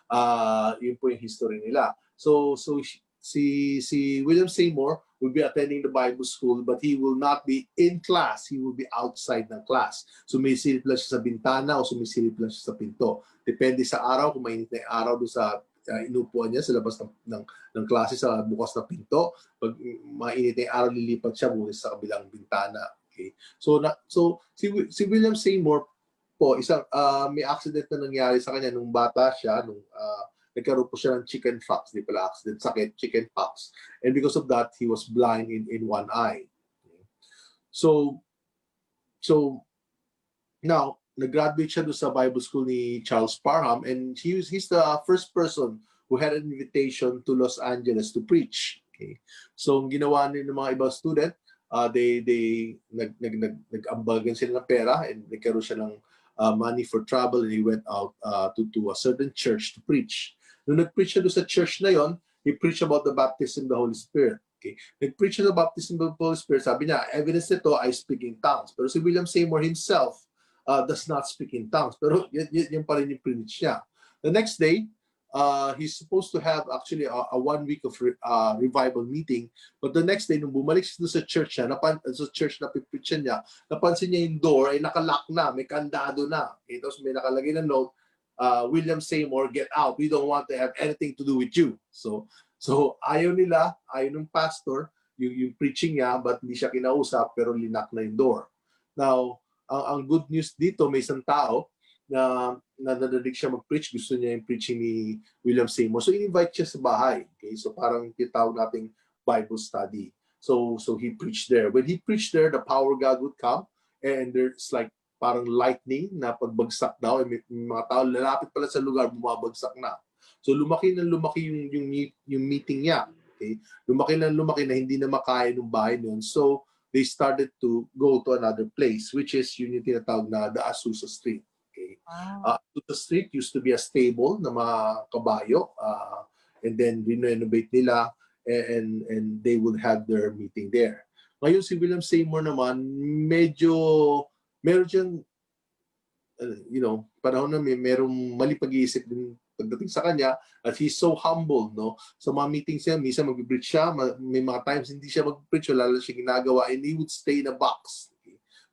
Ah, yun po yung history nila. So so si si William Seymour will be attending the Bible school but he will not be in class, he will be outside ng class. Sumisilip lang siya sa bintana o sumisilip lang siya sa pinto. Depende sa araw kung mainit na yung araw doon sa uh, inupuan niya sa labas ng, ng, ng klase sa bukas na pinto. Pag mainit na yung araw, lilipat siya muna sa kabilang bintana. Okay? So, na, so si, si William Seymour po, isang, ah, may accident na nangyari sa kanya nung bata siya, nung ah, nagkaroon po siya ng chicken pox, di pala accident, sakit, chicken pox. And because of that, he was blind in, in one eye. So, so, now, nag-graduate siya doon sa Bible School ni Charles Parham and he was, he's the first person who had an invitation to Los Angeles to preach. Okay. So, ang ginawa ni ng mga ibang student, uh, they they nag nag nag nag-ambagan sila ng pera and nagkaroon siya ng uh, money for travel and he went out uh, to to a certain church to preach. Nung nag-preach siya doon sa church na yon, he preached about the baptism of the Holy Spirit. Okay. Nag-preach siya ng baptism of the Holy Spirit. Sabi niya, evidence nito, I speak in tongues. Pero si William Seymour himself uh, does not speak in tongues. Pero yan, yan, yan pa rin yung preach niya. The next day, uh, he's supposed to have actually a, a one week of re- uh, revival meeting. But the next day, nung bumalik siya sa church niya, napan, sa church na pipitcha niya, napansin niya yung door ay nakalock na, may kandado na. Okay, tapos may nakalagay na note, uh, William Seymour, get out. We don't want to have anything to do with you. So, so ayaw nila, ayaw ng pastor, yung, yung preaching niya, but hindi siya kinausap, pero linak na yung door. Now, ang, ang good news dito, may isang tao na nananalig siya mag-preach, gusto niya yung preaching ni William Seymour. So, in-invite siya sa bahay. Okay? So, parang tinatawag nating Bible study. So, so he preached there. When he preached there, the power of God would come and there's like parang lightning na pagbagsak daw. May, may mga tao, lalapit pala sa lugar, bumabagsak na. So, lumaki na lumaki yung, yung, yung meeting niya. Okay? Lumaki na lumaki na hindi na makaya ng bahay noon. So, they started to go to another place, which is yun yung tinatawag na the Azusa Street. Okay? Wow. Uh, Azusa Street used to be a stable na mga kabayo. Uh, and then renovate nila and, and, and they would have their meeting there. Ngayon si William Seymour naman, medyo, meron siyang, uh, you know, panahon na may merong mali pag-iisip din pagdating sa kanya at he's so humble, no? Sa mga meetings niya, minsan mag-preach siya, ma- may mga times hindi siya mag-preach, wala lang siya ginagawa, and he would stay in a box.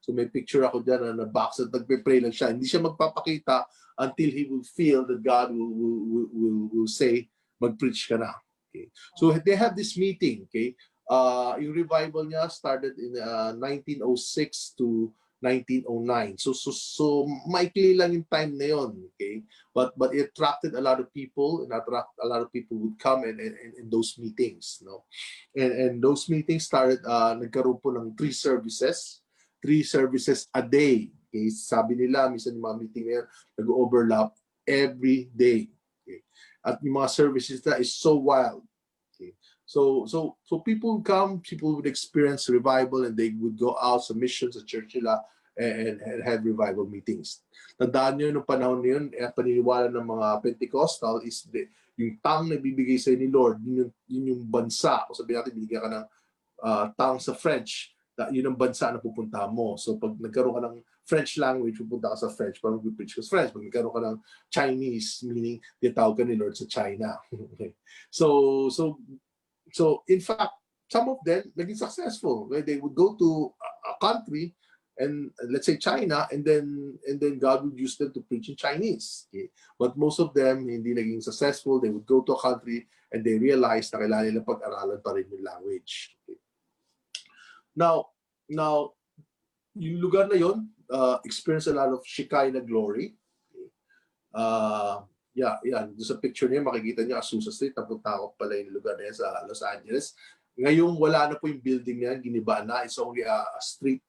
So may picture ako dyan na, na box at nagpe-pray lang siya. Hindi siya magpapakita until he will feel that God will, will, will, will, say, mag-preach ka na. Okay? So they have this meeting, okay? Uh, yung revival niya started in uh, 1906 to 1909. So so so maikli lang yung time na yon, okay? But but it attracted a lot of people and attract a lot of people would come and in, in, in those meetings, no. And and those meetings started uh nagkaroon po ng three services, three services a day. Okay? Sabi nila minsan yung mga meeting na yan, nag-overlap every day. Okay? At yung mga services na is so wild. Okay? So so so people would come, people would experience revival and they would go out sa missions sa church nila and, and have revival meetings. Tandaan nyo nung panahon na yun, eh, paniniwala ng mga Pentecostal is the, yung tang na bibigay sa'yo ni Lord, yun yung, yun yung bansa. Kung sabihin natin, binigyan ka ng uh, tang sa French, yun ang bansa na pupunta mo. So pag nagkaroon ka ng French language, pupunta ka sa French para mag-preach ka sa French. Pag nagkaroon ka ng Chinese, meaning tinatawag ka ni Lord sa China. <laughs> okay. So, so, so in fact, some of them naging successful. Right? They would go to a, country and let's say China, and then and then God would use them to preach in Chinese. Okay? But most of them hindi naging successful. They would go to a country and they realized na kailangan nila pag-aralan pa rin yung language. Okay? Now, now, yung lugar na yon uh, experience a lot of Shekinah glory. Uh, yeah, yeah. Doon sa picture niya, makikita niya Azusa Street. Napunta ako pala yung lugar na yan sa Los Angeles. Ngayong wala na po yung building niya, giniba na. It's only a, a street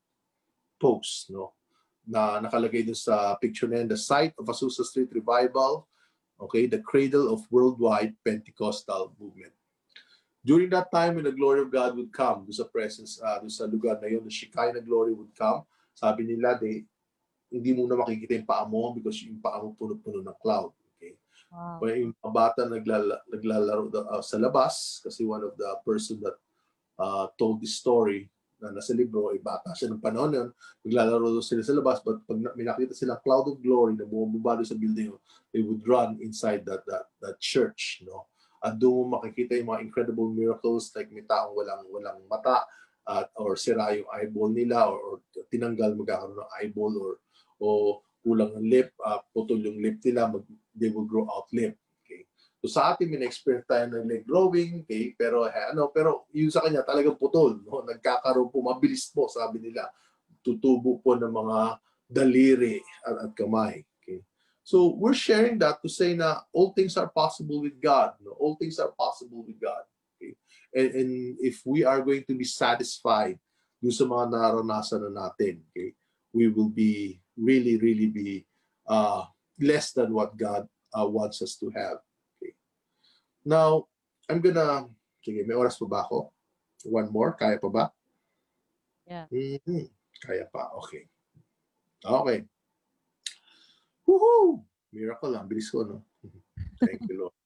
post, no? Na nakalagay dun sa picture na yan, the site of Azusa Street Revival, okay, the cradle of worldwide Pentecostal movement. During that time, when the glory of God would come, doon sa presence, uh, doon sa lugar na yun, the Shekinah glory would come. Sabi nila, they, hindi mo na makikita yung paa mo because yung paa mo puno-puno ng cloud. Okay? Wow. Kaya yung mga bata naglala, naglalaro uh, sa labas kasi one of the person that uh, told this story na nasa libro ay bata siya ng panahon yun. Naglalaro sila sa labas but pag may nakita silang cloud of glory na bumababa sa building, they would run inside that that that church, no? At doon mo makikita yung mga incredible miracles like may taong walang walang mata at or sira yung eyeball nila or, or tinanggal magkakaroon ng eyeball or o kulang ng lip, uh, putol yung lip nila, mag, they will grow out lip. Okay. So sa atin, may na-experience tayo ng leg growing, okay, pero eh, ano, pero yung sa kanya talagang putol, no? <laughs> nagkakaroon po, mabilis po, sabi nila, tutubo po ng mga daliri at, at kamay. So we're sharing that to say na all things are possible with God. No? All things are possible with God. Okay. And, and if we are going to be satisfied dun sa mga naranasan na natin, okay, we will be really, really be uh, less than what God uh, wants us to have. Okay. Now, I'm gonna, sige, may oras pa ba ako? One more, kaya pa ba? Yeah. Mhm, Kaya pa, okay. Okay. Woohoo! Miracle, ang bilis ko, no? <laughs> Thank you, Lord.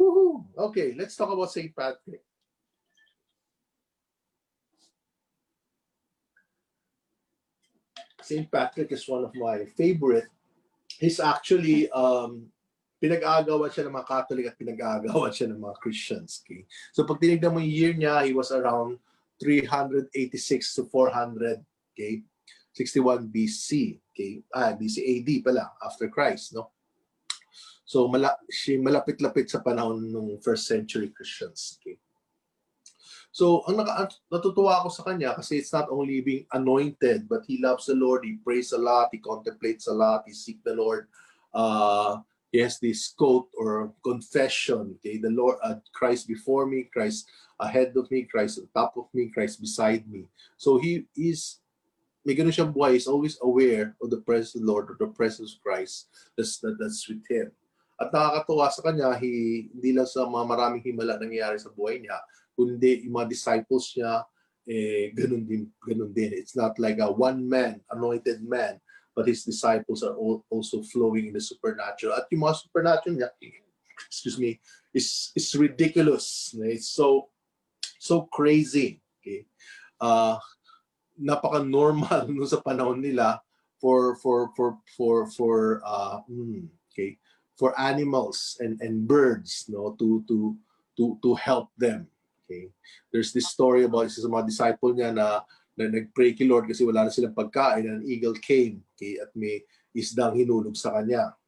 Woohoo! Okay, let's talk about St. Patrick. St. Patrick is one of my favorite. He's actually um, pinag-aagawan siya ng mga Catholic at pinag-aagawan siya ng mga Christians. Okay? So pag tinignan mo yung year niya, he was around 386 to 400, okay? 61 BC, okay? Ah, BC AD pala, after Christ, no? So mala si malapit-lapit sa panahon ng first century Christians, okay? So, ang naka, natutuwa ako sa kanya kasi it's not only being anointed, but he loves the Lord, he prays a lot, he contemplates a lot, he seeks the Lord. Uh, he has this quote or confession, okay, the Lord, uh, Christ before me, Christ ahead of me, Christ on top of me, Christ beside me. So he is, may ganun siyang buhay, is always aware of the presence of the Lord or the presence of Christ that's, that, that's with him. At nakakatuwa sa kanya, he, hindi lang sa mga maraming himala nangyayari sa buhay niya, kundi yung mga disciples niya, eh, ganun din, ganun din. It's not like a one man, anointed man, but his disciples are all, also flowing in the supernatural. At yung mga supernatural niya, excuse me, is is ridiculous. It's so so crazy. Okay. Uh, napaka-normal <laughs> no sa panahon nila for for for for for uh hmm, okay for animals and and birds no to to to to help them Okay? There's this story about isa sa mga disciple niya na, na nag-pray kay Lord kasi wala na silang pagkain and an eagle came okay, at may isdang hinulog sa kanya.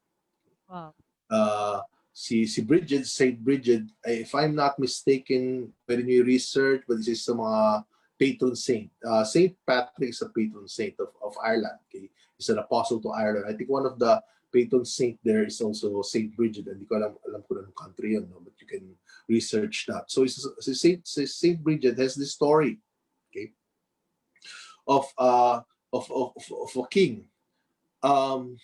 Wow. Uh, si si Bridget, Saint Bridget, eh, if I'm not mistaken, pwede nyo research, but this is sa mga patron saint. Uh, saint Patrick is a patron saint of, of Ireland. Okay? He's an apostle to Ireland. I think one of the patron saint there is also Saint Bridget. Hindi ko alam, alam ko ng country yun, no? but you can research that. So Saint, Saint Bridget has this story, okay, of uh of of, of a king. Um,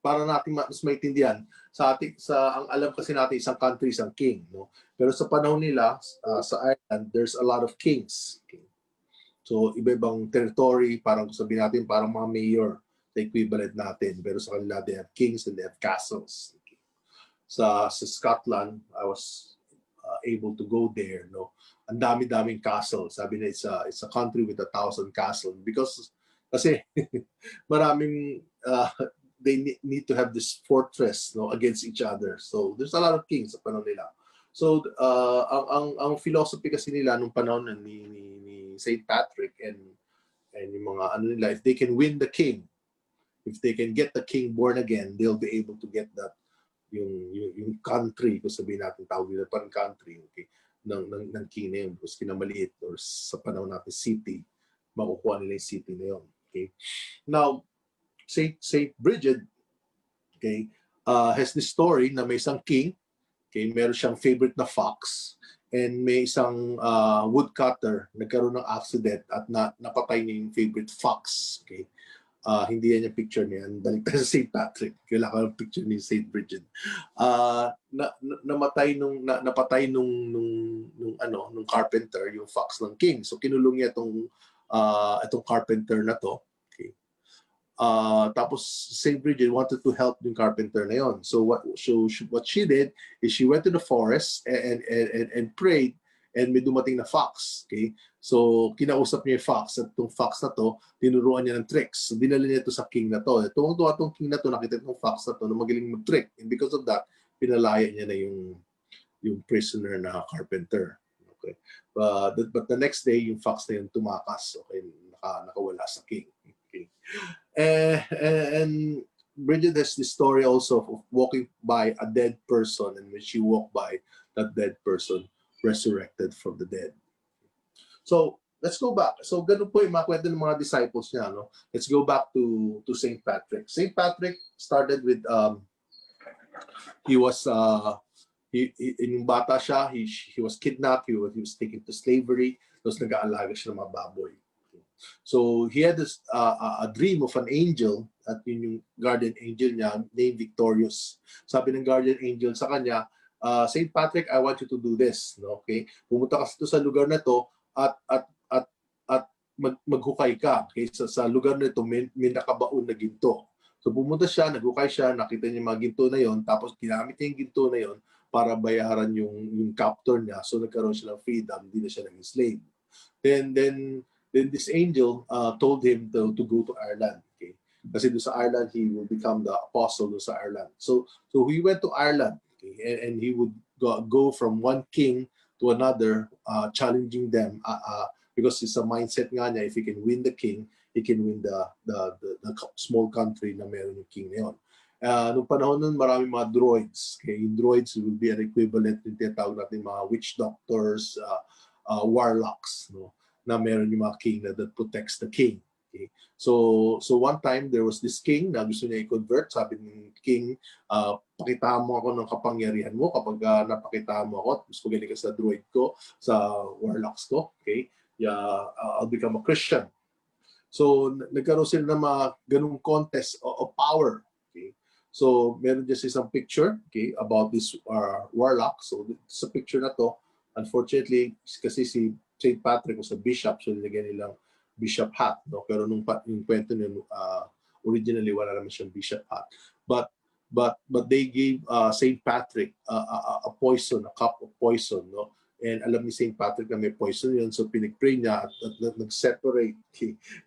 para natin mas maintindihan sa ating sa ang alam kasi natin isang country isang king no pero sa panahon nila uh, sa Ireland there's a lot of kings okay? So iba-ibang territory parang sabihin natin parang mga mayor the equivalent natin. Pero sa kanila, they have kings and they have castles. Sa, sa Scotland, I was uh, able to go there. No? Ang dami-daming castle. Sabi na, it's a, it's a country with a thousand castles. Because, kasi, <laughs> maraming, uh, they need to have this fortress no, against each other. So, there's a lot of kings sa panahon nila. So, uh, ang, ang, ang philosophy kasi nila nung panahon ni, ni, ni St. Patrick and and yung mga ano nila, if they can win the king, if they can get the king born again, they'll be able to get that yung yung, yung country, kung sabihin natin tawag nila pan country, okay, ng, ng, ng king na yun, because kinamaliit or sa panahon natin city, makukuha nila yung city na yun. Okay? Now, Saint, Saint Bridget, okay, uh, has this story na may isang king, okay, meron siyang favorite na fox, and may isang uh, woodcutter nagkaroon ng accident at na, napatay niya yung favorite fox. Okay? Uh, hindi yan yung picture niya. Balik sa St. Patrick. Kailangan yung picture ni St. Bridget. Uh, na, na, namatay nung na, napatay nung nung nung ano nung carpenter yung fox ng king. So kinulong niya itong uh, itong carpenter na to. Uh, tapos St. Bridget wanted to help yung carpenter na yon. So what so what she did is she went to the forest and and and, and prayed and may dumating na fox. Okay? So, kinausap niya yung fox at itong fox na to, tinuruan niya ng tricks. So, dinala niya ito sa king na to. Tuwang-tuwa itong king na to, nakita itong fox na to na magaling mag-trick. And because of that, pinalaya niya na yung yung prisoner na carpenter. Okay. But, but the next day, yung fox na yun tumakas. Okay. Naka, nakawala sa king. Okay. And, and Bridget has this story also of walking by a dead person and when she walked by that dead person, resurrected from the dead. So, let's go back. So, ganun po yung mga kwento ng mga disciples niya. No? Let's go back to, to St. Patrick. St. Patrick started with, um, he was, uh, he, he, yung bata siya, he, he was kidnapped, he was, he was taken to slavery, tapos nag-aalaga siya ng mga baboy. So, he had this, uh, a dream of an angel, at yun yung guardian angel niya, named Victorious. Sabi ng guardian angel sa kanya, uh, St. Patrick, I want you to do this. No? Okay? Pumunta ka sa lugar na to at at at at mag, maghukay ka. Okay? Sa, sa lugar na ito, may, may nakabaon na ginto. So pumunta siya, naghukay siya, nakita niya mga ginto na yon, tapos ginamit niya yung ginto na yon para bayaran yung yung captor niya. So nagkaroon siya ng freedom, hindi na siya naging slave. Then then then this angel uh, told him to, to go to Ireland. Okay? Kasi doon sa Ireland, he will become the apostle doon sa Ireland. So, so he went to Ireland, okay, and, and he would go, go from one king to another, uh, challenging them, uh, uh, because it's a mindset nga niya, if he can win the king, he can win the, the, the, the small country na meron yung king na yun. Uh, panahon nun, marami mga droids. Okay? Yung droids will be an equivalent yung tinatawag natin mga witch doctors, uh, uh, warlocks, no? Na meron yung mga king na that protects the king. Okay? So, so one time, there was this king na gusto niya i-convert. Sabi ng king, uh, pakita mo ako ng kapangyarihan mo. Kapag uh, napakita mo ako, gusto galing ka sa droid ko, sa warlocks ko, okay? Yeah, uh, I'll become a Christian. So, nagkaroon sila ng mga ganung contest of, of power. Okay? So, meron just isang picture okay, about this uh, warlock. So, sa picture na to, unfortunately, kasi si St. Patrick was a bishop, so nilagyan nilang bishop hat. No? Pero nung yung kwento niya, uh, originally, wala naman siyang bishop hat. But but but they gave uh, St. Patrick uh, a, a poison, a cup of poison, no? And alam ni St. Patrick na may poison yun, so pinag-pray niya at, at, at nag-separate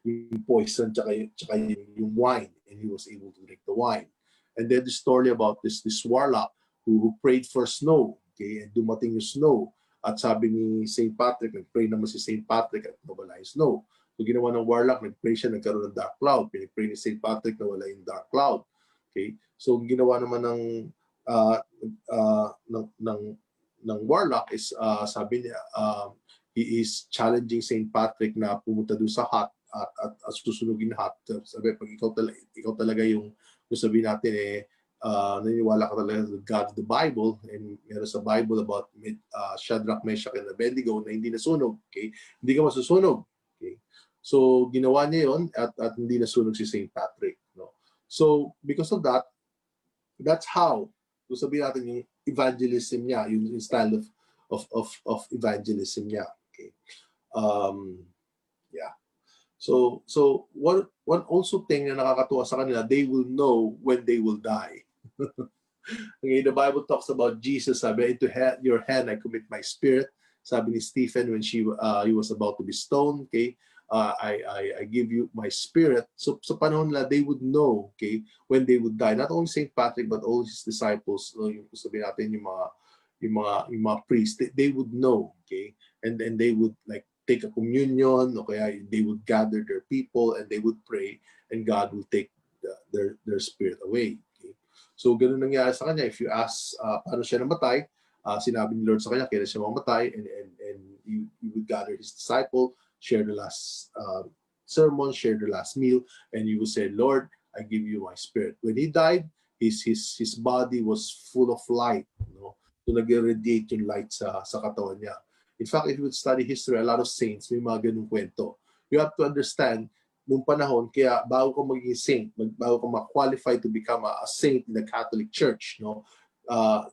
yung poison tsaka, tsaka yung, yung wine, and he was able to drink the wine. And then the story about this this warlock who, who prayed for snow, okay, and dumating yung snow, at sabi ni St. Patrick, nag-pray naman si St. Patrick at nawala yung snow. So ginawa ng warlock, nag-pray siya, nagkaroon ng dark cloud. Pinag-pray ni St. Patrick na wala yung dark cloud. Okay? So ginawa naman ng uh, uh, ng, ng ng warlock is uh, sabi niya um, he is challenging St. Patrick na pumunta doon sa hut at, at, at susunugin hut. Sabi pag ikaw talaga ikaw talaga yung kung sabihin natin eh uh, naniniwala ka talaga sa God the Bible and meron sa Bible about uh, Shadrach, Meshach, and Abednego na hindi nasunog. Okay? Hindi ka masusunog. Okay? So, ginawa niya yon at, at hindi nasunog si St. Patrick. No? So, because of that, that's how, kung sabihin natin yung evangelism niya, yung, yung style of, of, of, of evangelism niya. Okay? Um, yeah. So, so one, one also thing na nakakatuwa sa kanila, they will know when they will die. Okay, the Bible talks about Jesus, sabi, into ha- your hand I commit my spirit. Sabi ni Stephen when she uh, he was about to be stoned, okay, uh, I, I I give you my spirit. So sa panahon nila, they would know, okay, when they would die. Not only Saint Patrick but all his disciples, so yung sabihin natin yung mga yung mga yung mga priests, they, they would know, okay, and then they would like take a communion, o kaya they would gather their people and they would pray, and God will take the, their their spirit away. So ganun nangyari sa kanya. If you ask uh, paano siya namatay, uh, sinabi ni Lord sa kanya, kailan siya mamatay, and, and, and you, you would gather his disciple, share the last uh, sermon, share the last meal, and you will say, Lord, I give you my spirit. When he died, his his his body was full of light, you know. So nag-radiate yung light sa sa katawan niya. In fact, if you would study history, a lot of saints may mga ganung kwento. You have to understand nung panahon kaya bago ka maging saint, bago ka ma-qualify to become a, a saint in the Catholic Church, no. Uh,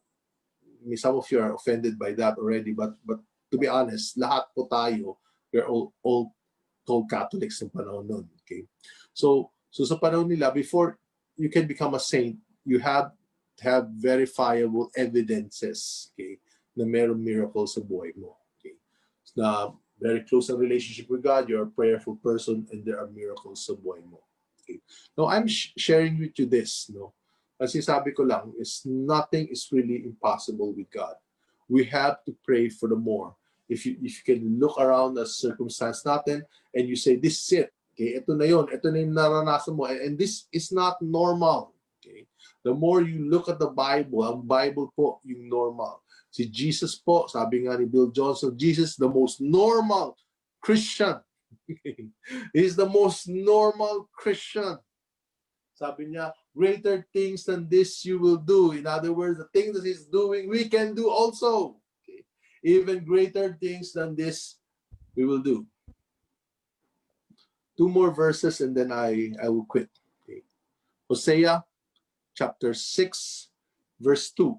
some of you are offended by that already, but but to be honest, lahat po tayo we're all all called Catholics ng panahon nun. Okay? So, so sa panahon nila, before you can become a saint, you have have verifiable evidences okay, na meron miracle sa buhay mo. Okay? Na very close ang relationship with God, you're a prayerful person, and there are miracles sa buhay mo. Okay? Now, I'm sh- sharing with you this, no? Kasi sabi ko lang, is nothing is really impossible with God. We have to pray for the more if you if you can look around the circumstance natin and you say this is it okay ito na yon ito na yung naranasan mo and, and this is not normal okay the more you look at the Bible ang Bible po yung normal si Jesus po sabi nga ni Bill Johnson Jesus the most normal Christian <laughs> He's the most normal Christian sabi niya greater things than this you will do in other words the things that he's doing we can do also even greater things than this we will do. Two more verses and then I, I will quit. Okay. Hosea chapter 6, verse 2.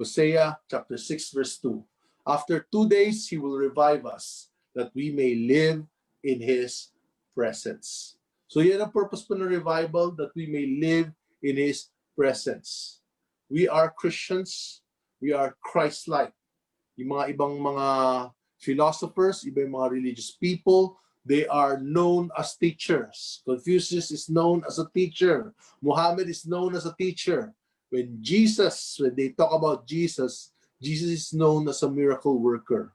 Hosea chapter 6, verse 2. After two days, he will revive us that we may live in his presence. So yan ang purpose po ng revival, that we may live in his presence. We are Christians. We are Christ-like. Yung mga ibang mga philosophers, iba yung mga religious people, They are known as teachers. Confucius is known as a teacher. Muhammad is known as a teacher. When Jesus, when they talk about Jesus, Jesus is known as a miracle worker.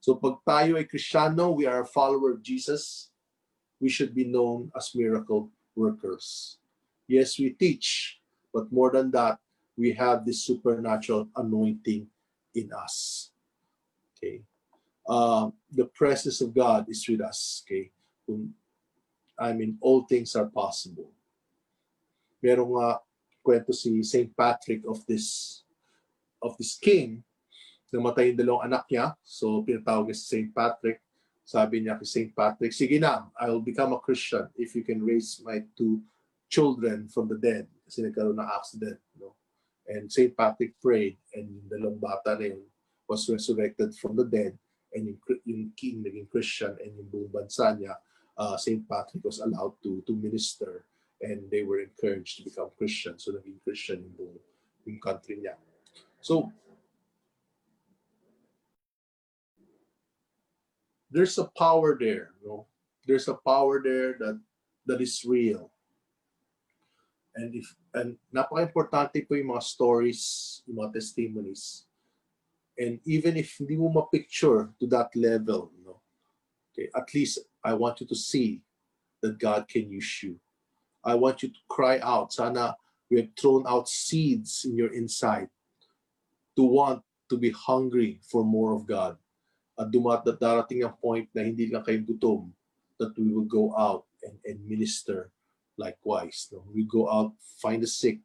So pag tayo ay Kristiyano, we are a follower of Jesus, we should be known as miracle workers. Yes, we teach, but more than that, we have this supernatural anointing in us. Okay. Uh, the presence of God is with us. Okay. I mean, all things are possible. Merong nga kwento si St. Patrick of this of this king namatay yung dalawang anak niya. So, pinatawag niya si St. Patrick. Sabi niya kay St. Patrick, sige na, I will become a Christian if you can raise my two children from the dead. Kasi nagkaroon ng accident. No? And St. Patrick prayed and yung dalawang bata na yun was resurrected from the dead and yung, yung king naging Christian and yung buong bansa niya, uh, St. Patrick was allowed to to minister and they were encouraged to become Christian. So naging Christian buong yung country niya. So there's a power there, no? There's a power there that that is real. And if and napaka-importante po yung mga stories, yung mga testimonies. And even if hindi mo ma-picture to that level, no? Okay, at least I want you to see that God can use you. I want you to cry out. Sana we have thrown out seeds in your inside to want to be hungry for more of God at dumat at darating ang point na hindi lang kayo gutom, that we will go out and, and minister likewise. No? We go out, find the sick,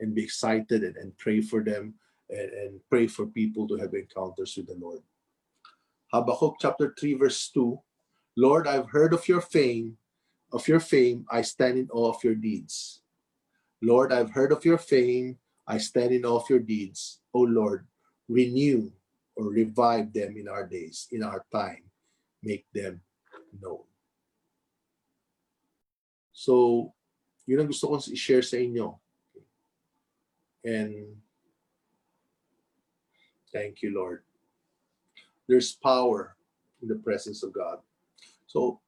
and be excited and, and pray for them and, and pray for people to have encounters with the Lord. Habakkuk chapter 3, verse 2 Lord, I've heard of your fame, of your fame, I stand in awe of your deeds. Lord, I've heard of your fame, I stand in awe of your deeds. O Lord, renew or revive them in our days, in our time, make them known. So, yun ang gusto kong i-share sa inyo. And thank you, Lord. There's power in the presence of God. So,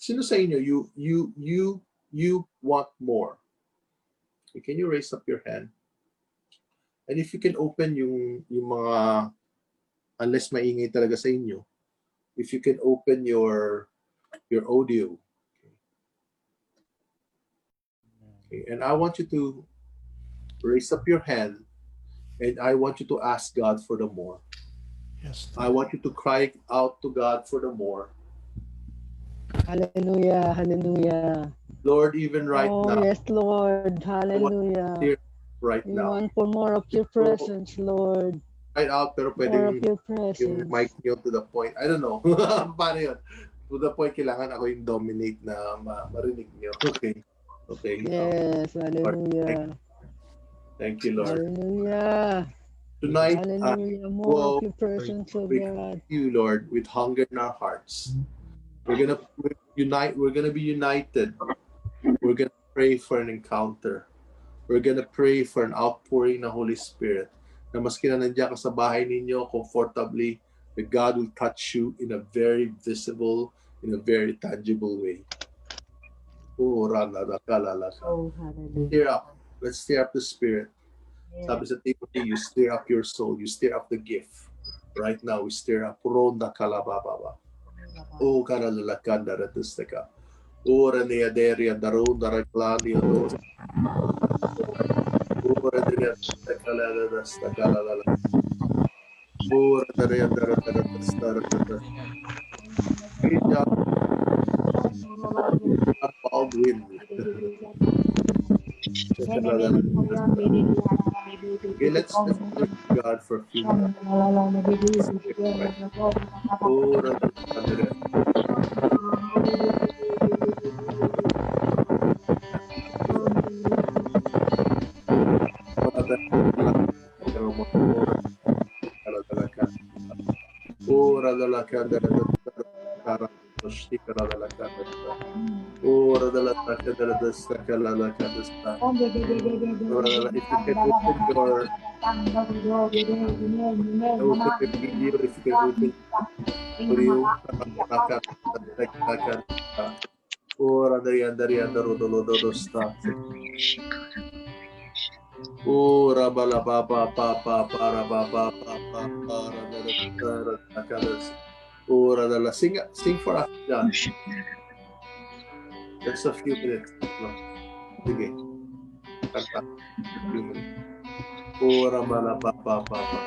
sino sa inyo, you, you, you, you want more? Can you raise up your hand? And if you can open yung, yung mga unless maingay talaga sa inyo, if you can open your your audio. Okay, and I want you to raise up your hand and I want you to ask God for the more. Yes. I want you to cry out to God for the more. Hallelujah, hallelujah. Lord, even right oh, now, yes, Lord. Hallelujah. right We now. want for more of your presence, Lord. Right out, pero More of your yung presence. mic nyo to the point. I don't know. <laughs> Paano yun? To the point, kailangan ako yung dominate na ma- marinig nyo. Okay. Okay. Yes, hallelujah. Thank you, Lord. Hallelujah. Tonight, uh, Hallelujah. More of your presence, oh you, Lord, with hunger in our hearts. We're gonna we're unite. We're gonna be united. We're gonna pray for an encounter. We're gonna pray for an outpouring ng Holy Spirit. Na maski na nandiyan ka sa bahay ninyo comfortably, that God will touch you in a very visible, in a very tangible way. Oh. Oh, hallelujah. Stir up. Let's stir up the Spirit. Sabi sa Timothy, you stir up your soul. You stir up the gift. Right now, we stir up. Ronda kalababa. Oh, cara la la canda de tu seca. Ora ne aderia da ronda la clania do. Ora de la seca la la da sta cala la la. Ora de la da da da sta da da da. Ita. Paul Green. Okay, let's let's thank God for a few minutes. Ora. Ora dalla candela pushti kada la kada ora dalla tacca della destra kada la kada sta ora dalla itica tu condor ora che ti dio rifica tu rio kada la kada ora dari andari andaro dolo dolo sta Ora bala papa papa para papa papa para para para para Uradala. Sing, sing for us, John. Just a few minutes. No. Ora, mala papa papa papa.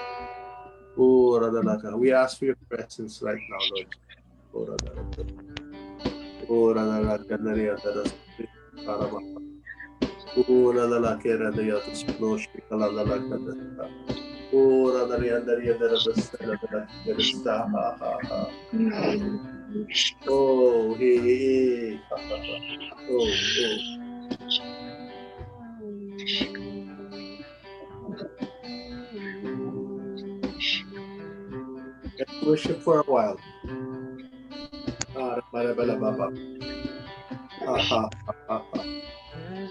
Uradalaka. We ask for your presence right now, Lord. Ora dalla, Ora Uradalaka. Uradalaka. Nariyatara. Parama. Uradalaka. Nariyatara. Uradalaka. Nariyatara. Ora dari dari dari dari dari Oh, he he he. Oh, oh. Let's worship for a while. Ah, bala bala baba. Ah, ah, ah, ah.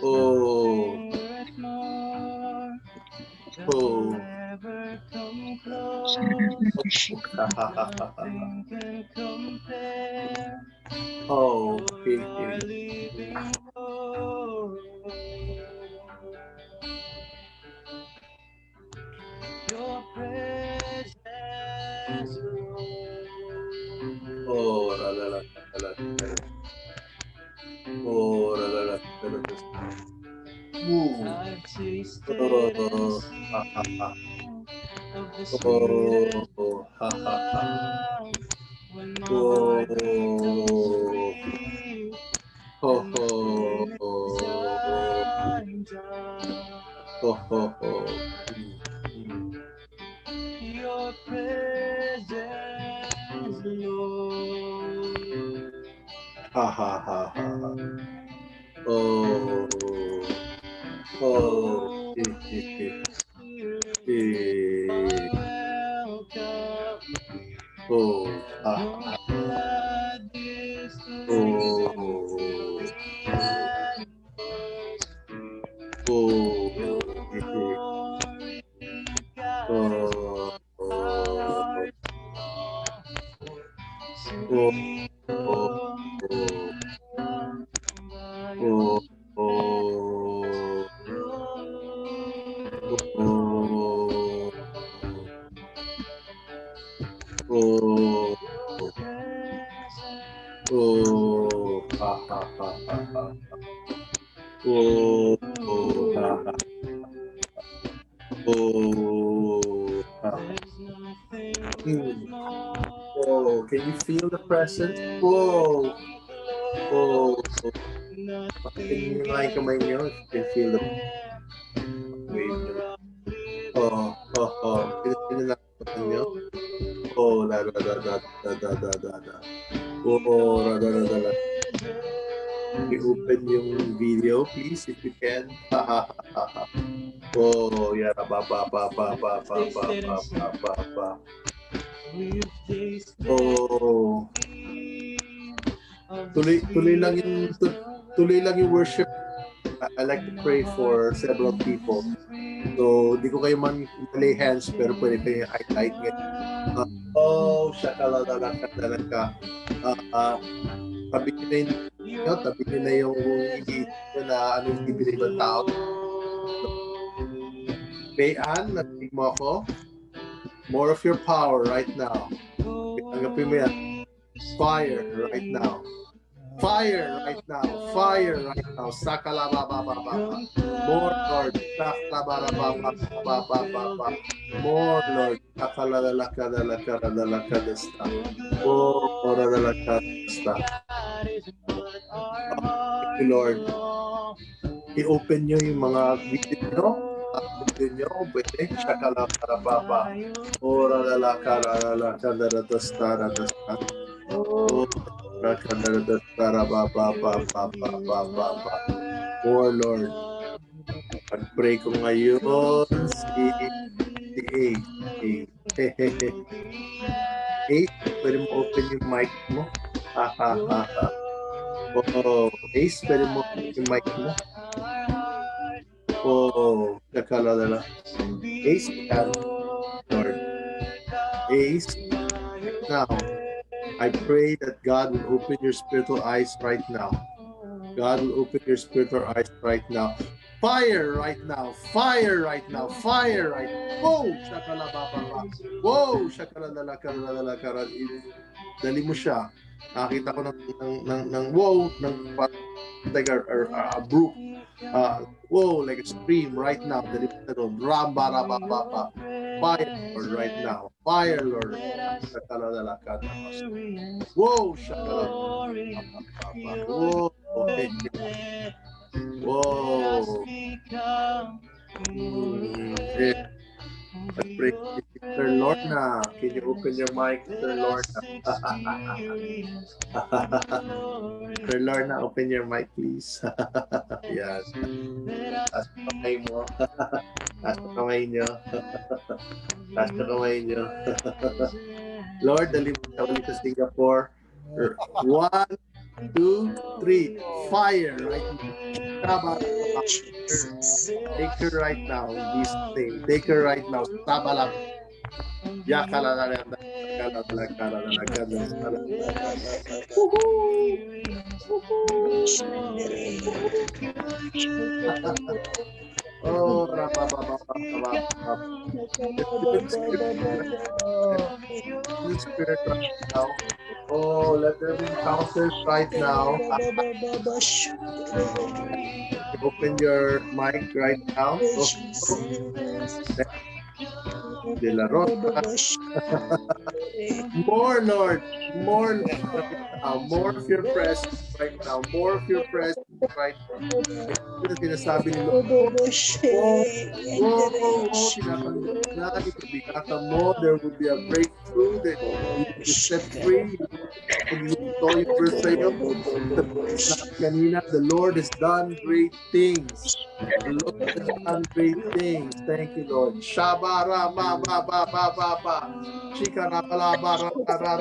Oh. Oh never come close. Nothing can compare. Oh, you are living glory. Your presence. Oh, la la la la la. Oh, la la la la la. Ooh. I've tasted oh, oh Oh, ha ha ha. person. Tuloy, lang yung tu- tuloy lang yung worship. I- like to pray for several people. So, di ko kayo man lay hands, pero pwede kayo highlight ngayon. Uh, oh, shakala talaga talaga. Ah, ah, tabi nyo na yung, no, tabi nyo na yung nyo na ano yung bibili ng tao. Bayan, natinig mo ako. More of your power right now. Tanggapin mo yan. Fire right now. Fire right now. Fire right now. sakala ba ba ba Sakalababababa. More Lord. Sakalababababa. More Lord. Sakalalakadalakadalakadesta. More Lord. Thank you, Lord. I-open nyo yung mga video nyo. Open nyo. Pwede. Sakalabababa. More Lord. Sakalalakadalakadalakadesta. More Lord sta. Oh, Lord. Pag-pray ko ngayon si si A. A. A, pwede mo open yung mic mo. Ha ha ha ha. Oh, Ace, pwede mo open yung mic mo. Oh, nakala na lang. Ace. Lord. Ace, now, I pray that God will open your spiritual eyes right now. God will open your spiritual eyes right now. Fire right now. Fire right now. Fire right now. Whoa! Shakalabababa. Whoa! Shakalalalakaralalalakaral. Dali mo siya. Nakita ko ng, ng, ng, ng wow, ng like a, a, a brook. Uh, whoa, like a stream right now. Siya doon. Ramba, ramba, ramba. Fire, Lord, right now. Fire, Lord. Whoa! Whoa! Okay. Whoa. I pray, Sister Lorna. Can you open your mic, Sister Lorna? <laughs> Sister Lorna, open your mic, please. <laughs> yes. Taas kamay mo. <laughs> Taas kamay nyo. Taas kamay nyo. Lord, dali mo sa Singapore. One, two, three. Fire right now. Take her right now this thing. Take her right now. Tabalak. Yakalalala. Oh. Oh, let there be encounters right now. Open your mic right now. De La Rosa. <laughs> More, Lord. More, now. More of your presence right now. More of your presence right now. Ito na sinasabi ni Lord. Whoa, whoa, whoa. Pinapanggap na. Ito bigata mo. There will be a breakthrough. That you will be set free. Kung ito yung verse sa'yo, kanina, the Lord has done great things. The Lord has done great things. Thank you, Lord. Shabara ma ba ba ba ba ba. Shikara bala bara ra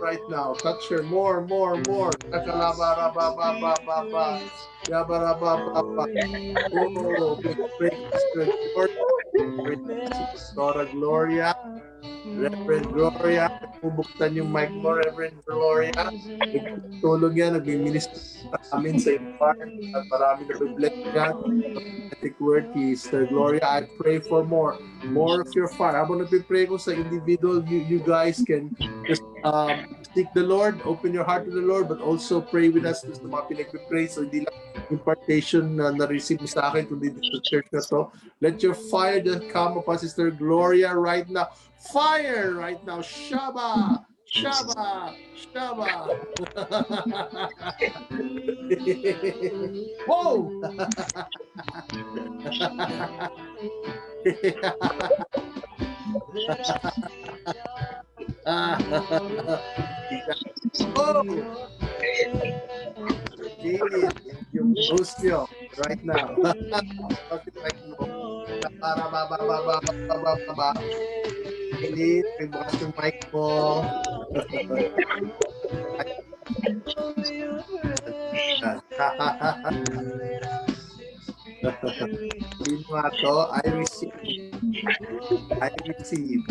right now. Touch her more, more, more. Mm. Oh, break, break. Lord. Dora Gloria. Reverend Gloria, bubuktan yung mic mo, Reverend Gloria. Tulong yan, nag-minister sa amin sa farm at marami na bless yan. Prophetic word kay Sister Gloria, I pray for more, more of your fire. Habang nagpipray ko sa individual, you, you guys can just um, seek the Lord, open your heart to the Lord, but also pray with us sa mga pinagpipray. So hindi lang impartation na na-receive sa akin, kundi sa church na to. Let your fire just come upon Sister Gloria right now. Fire right now. Shaba! Shaba! Shaba! <laughs> Whoa! <laughs> Oh! Really, yung boost nyo right now. right <laughs> now. Para baba, baba, baba, baba. Hindi, pagbukas yung mic mo. Lino ato, I receive. I receive.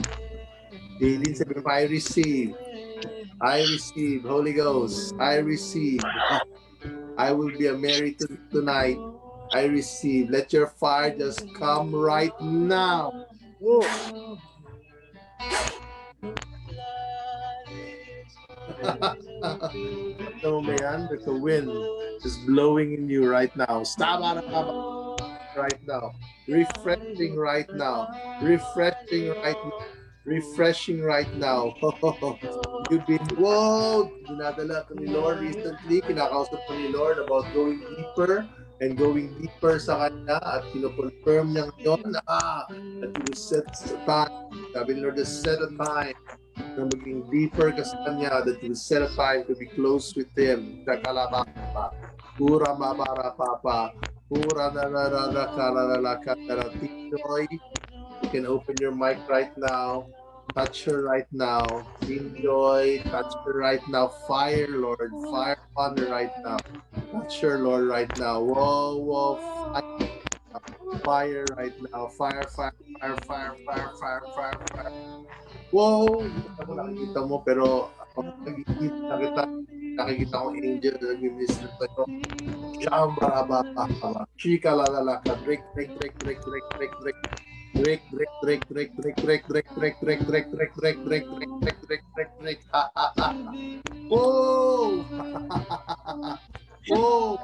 Dilin sabi ko, I receive. I receive. Holy Ghost, I receive. I will be a Mary to, tonight. I receive. Let your fire just come right now. Whoa. Yan? There's a wind just blowing in you right now. Stop right now. Refreshing right now. Refreshing right now. Refreshing right now. <laughs> You've been, whoa! Dinadala ko ni Lord recently. Kinakausap ko ni Lord about going deeper and going deeper sa Kanya at kinoconfirm niya ngayon ah, that you set a time. Sabi ni Lord, just set a time na maging deeper ka sa Kanya, that you set a time to be close with Him. Kakalababa. Pura mabara papa. Pura na na na na ka na na na ka na na Tinoy. Can open your mic right now. Touch her right now. Enjoy. Touch her right now. Fire, Lord. Fire on her right now. Touch her, Lord, right now. Whoa, whoa. Fire. fire right now. Fire, fire, fire, fire, fire, fire, fire, fire. Wow! Hindi nakikita mo, pero ako nakikita kita, nakikita ko angel na nag-minister sa'yo. Shamba, ba, ba, ba. Chika, la, la, la, ka. Break, break, break, break, break, break, break. Break, break, break, break, break, break, break, break, break, break, break, break, break, break, break, break, break, break. Oh! Oh!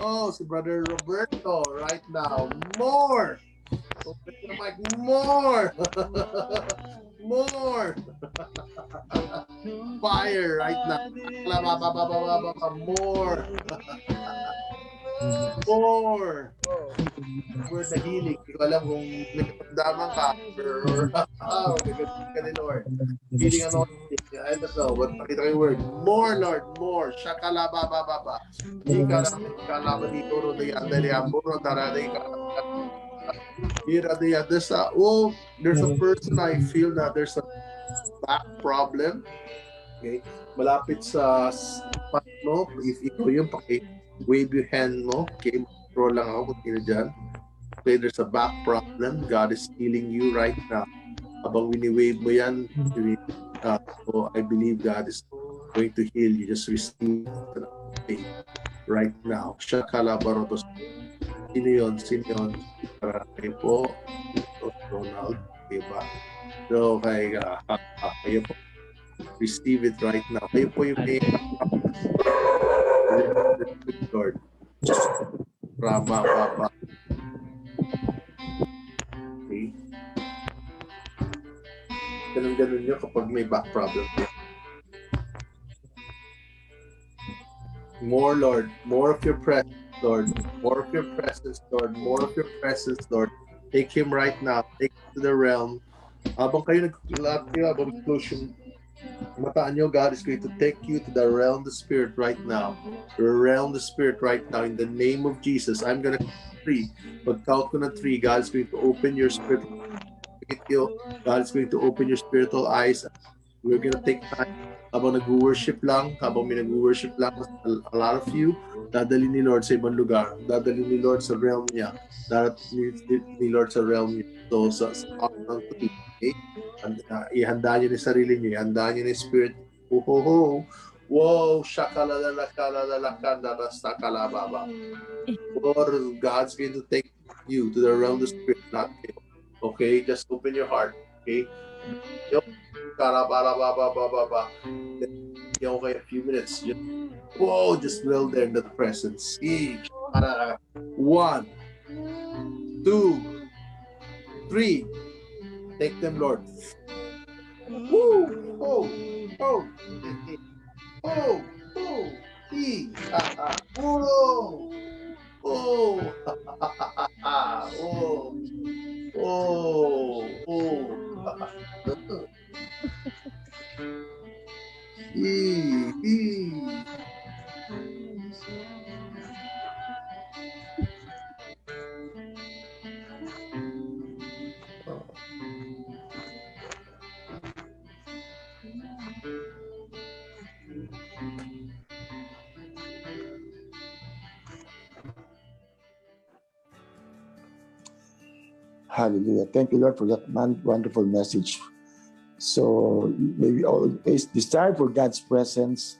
Oh, si Brother Roberto right now. More! The mic. More! More! Fire right now. More! More! Word na healing. Hindi ko alam kung nagpagdaman ka or oh, nagpagdaman ka ni Lord. Healing anointing. I don't know. What pakita yung word. More, Lord. More. Shakala ba ba ba ba. Ika na ika na dito ro de andele amburo ika. Ira de there's a oh there's a person I feel that there's a back problem. Okay. Malapit sa mo. If ikaw yung paki wave your hand mo. Okay. Roll lang ako kung sino dyan. Okay, there's a back problem. God is healing you right now. Habang wini-wave mo yan, uh, so I believe God is going to heal you. Just receive it faith right now. Shakala Barotos. Sino yun? Sino yun? Para kayo po. Ronald. Diba? So, kay, uh, uh, kayo po. Receive it right now. Kayo po yung may Lord. Rama, Papa. Okay. Ganun-ganun nyo kapag may back problem. More, Lord. More of your presence, Lord. More of your presence, Lord. More of your presence, Lord. Take him right now. Take him to the realm. Habang kayo naglahat kayo, habang close yung mata nyo, God is going to take you to the realm of the Spirit right now. The realm of the Spirit right now. In the name of Jesus, I'm going to three. Pag count ko na three, God is going to open your spirit. God is going to open your spiritual eyes. We're going to take time habang nag-worship lang, habang may nag-worship lang, a lot of you, dadali ni Lord sa ibang lugar. Dadali ni Lord sa realm niya. Dadali ni Lord sa realm niya. So, sa, sa ng three, okay? And, uh, ihanda niyo ni sarili niyo. Ihanda niyo ni Spirit. Ho, ho, ho. Shakalalalakalalakandarastakalababa. Or God's going to take you to the realm of the Spirit, not him. Okay? Just open your heart. Okay? Okay, a few minutes. Just, whoa, just dwell there in the presence. One, two, three. Take them, Lord. Woo! Oh! Oh! Oh! Oh! E! Ah, ah. Oh! Oh! oh! Oh! Oh! E! E! Hallelujah. Thank you, Lord, for that man- wonderful message. So may we always desire for God's presence,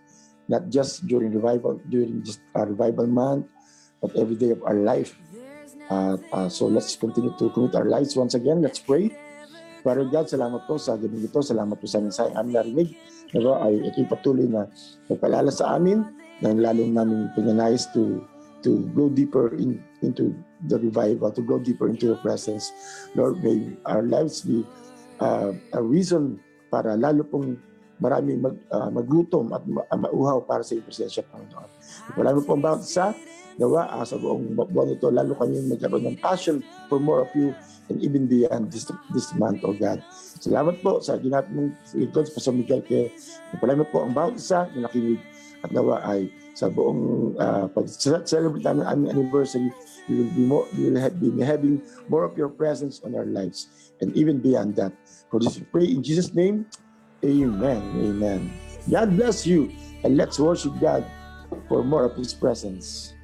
not just during revival, during just our revival month, but every day of our life. Uh, uh, so let's continue to commit our lives once again. Let's pray. Father God, salamat po sa gabi ito. Salamat po sa mensaheng aming narinig. Nawa ay ito'y patuloy na nagpalala sa amin na lalong namin pinanayos to to go deeper in, into the revival, to go deeper into your presence. Lord, may our lives be uh, a reason para lalo pong marami mag, uh, maglutom at ma- mauhaw para sa iyong presensya, Panginoon. Wala mo pong bawat isa, nawa uh, sa buong buwan ito, lalo kami magkaroon ng passion for more of you and even beyond this, this month, oh God. Salamat po sa ginat mong lingkod sa Pastor Miguel kay Wala mo po ang bawat isa na nakinig at nawa ay sa buong uh, pag-celebrate namin ang anniversary, we will be more, we will have, be having more of your presence on our lives and even beyond that. For this we pray in Jesus' name, Amen. Amen. God bless you and let's worship God for more of His presence.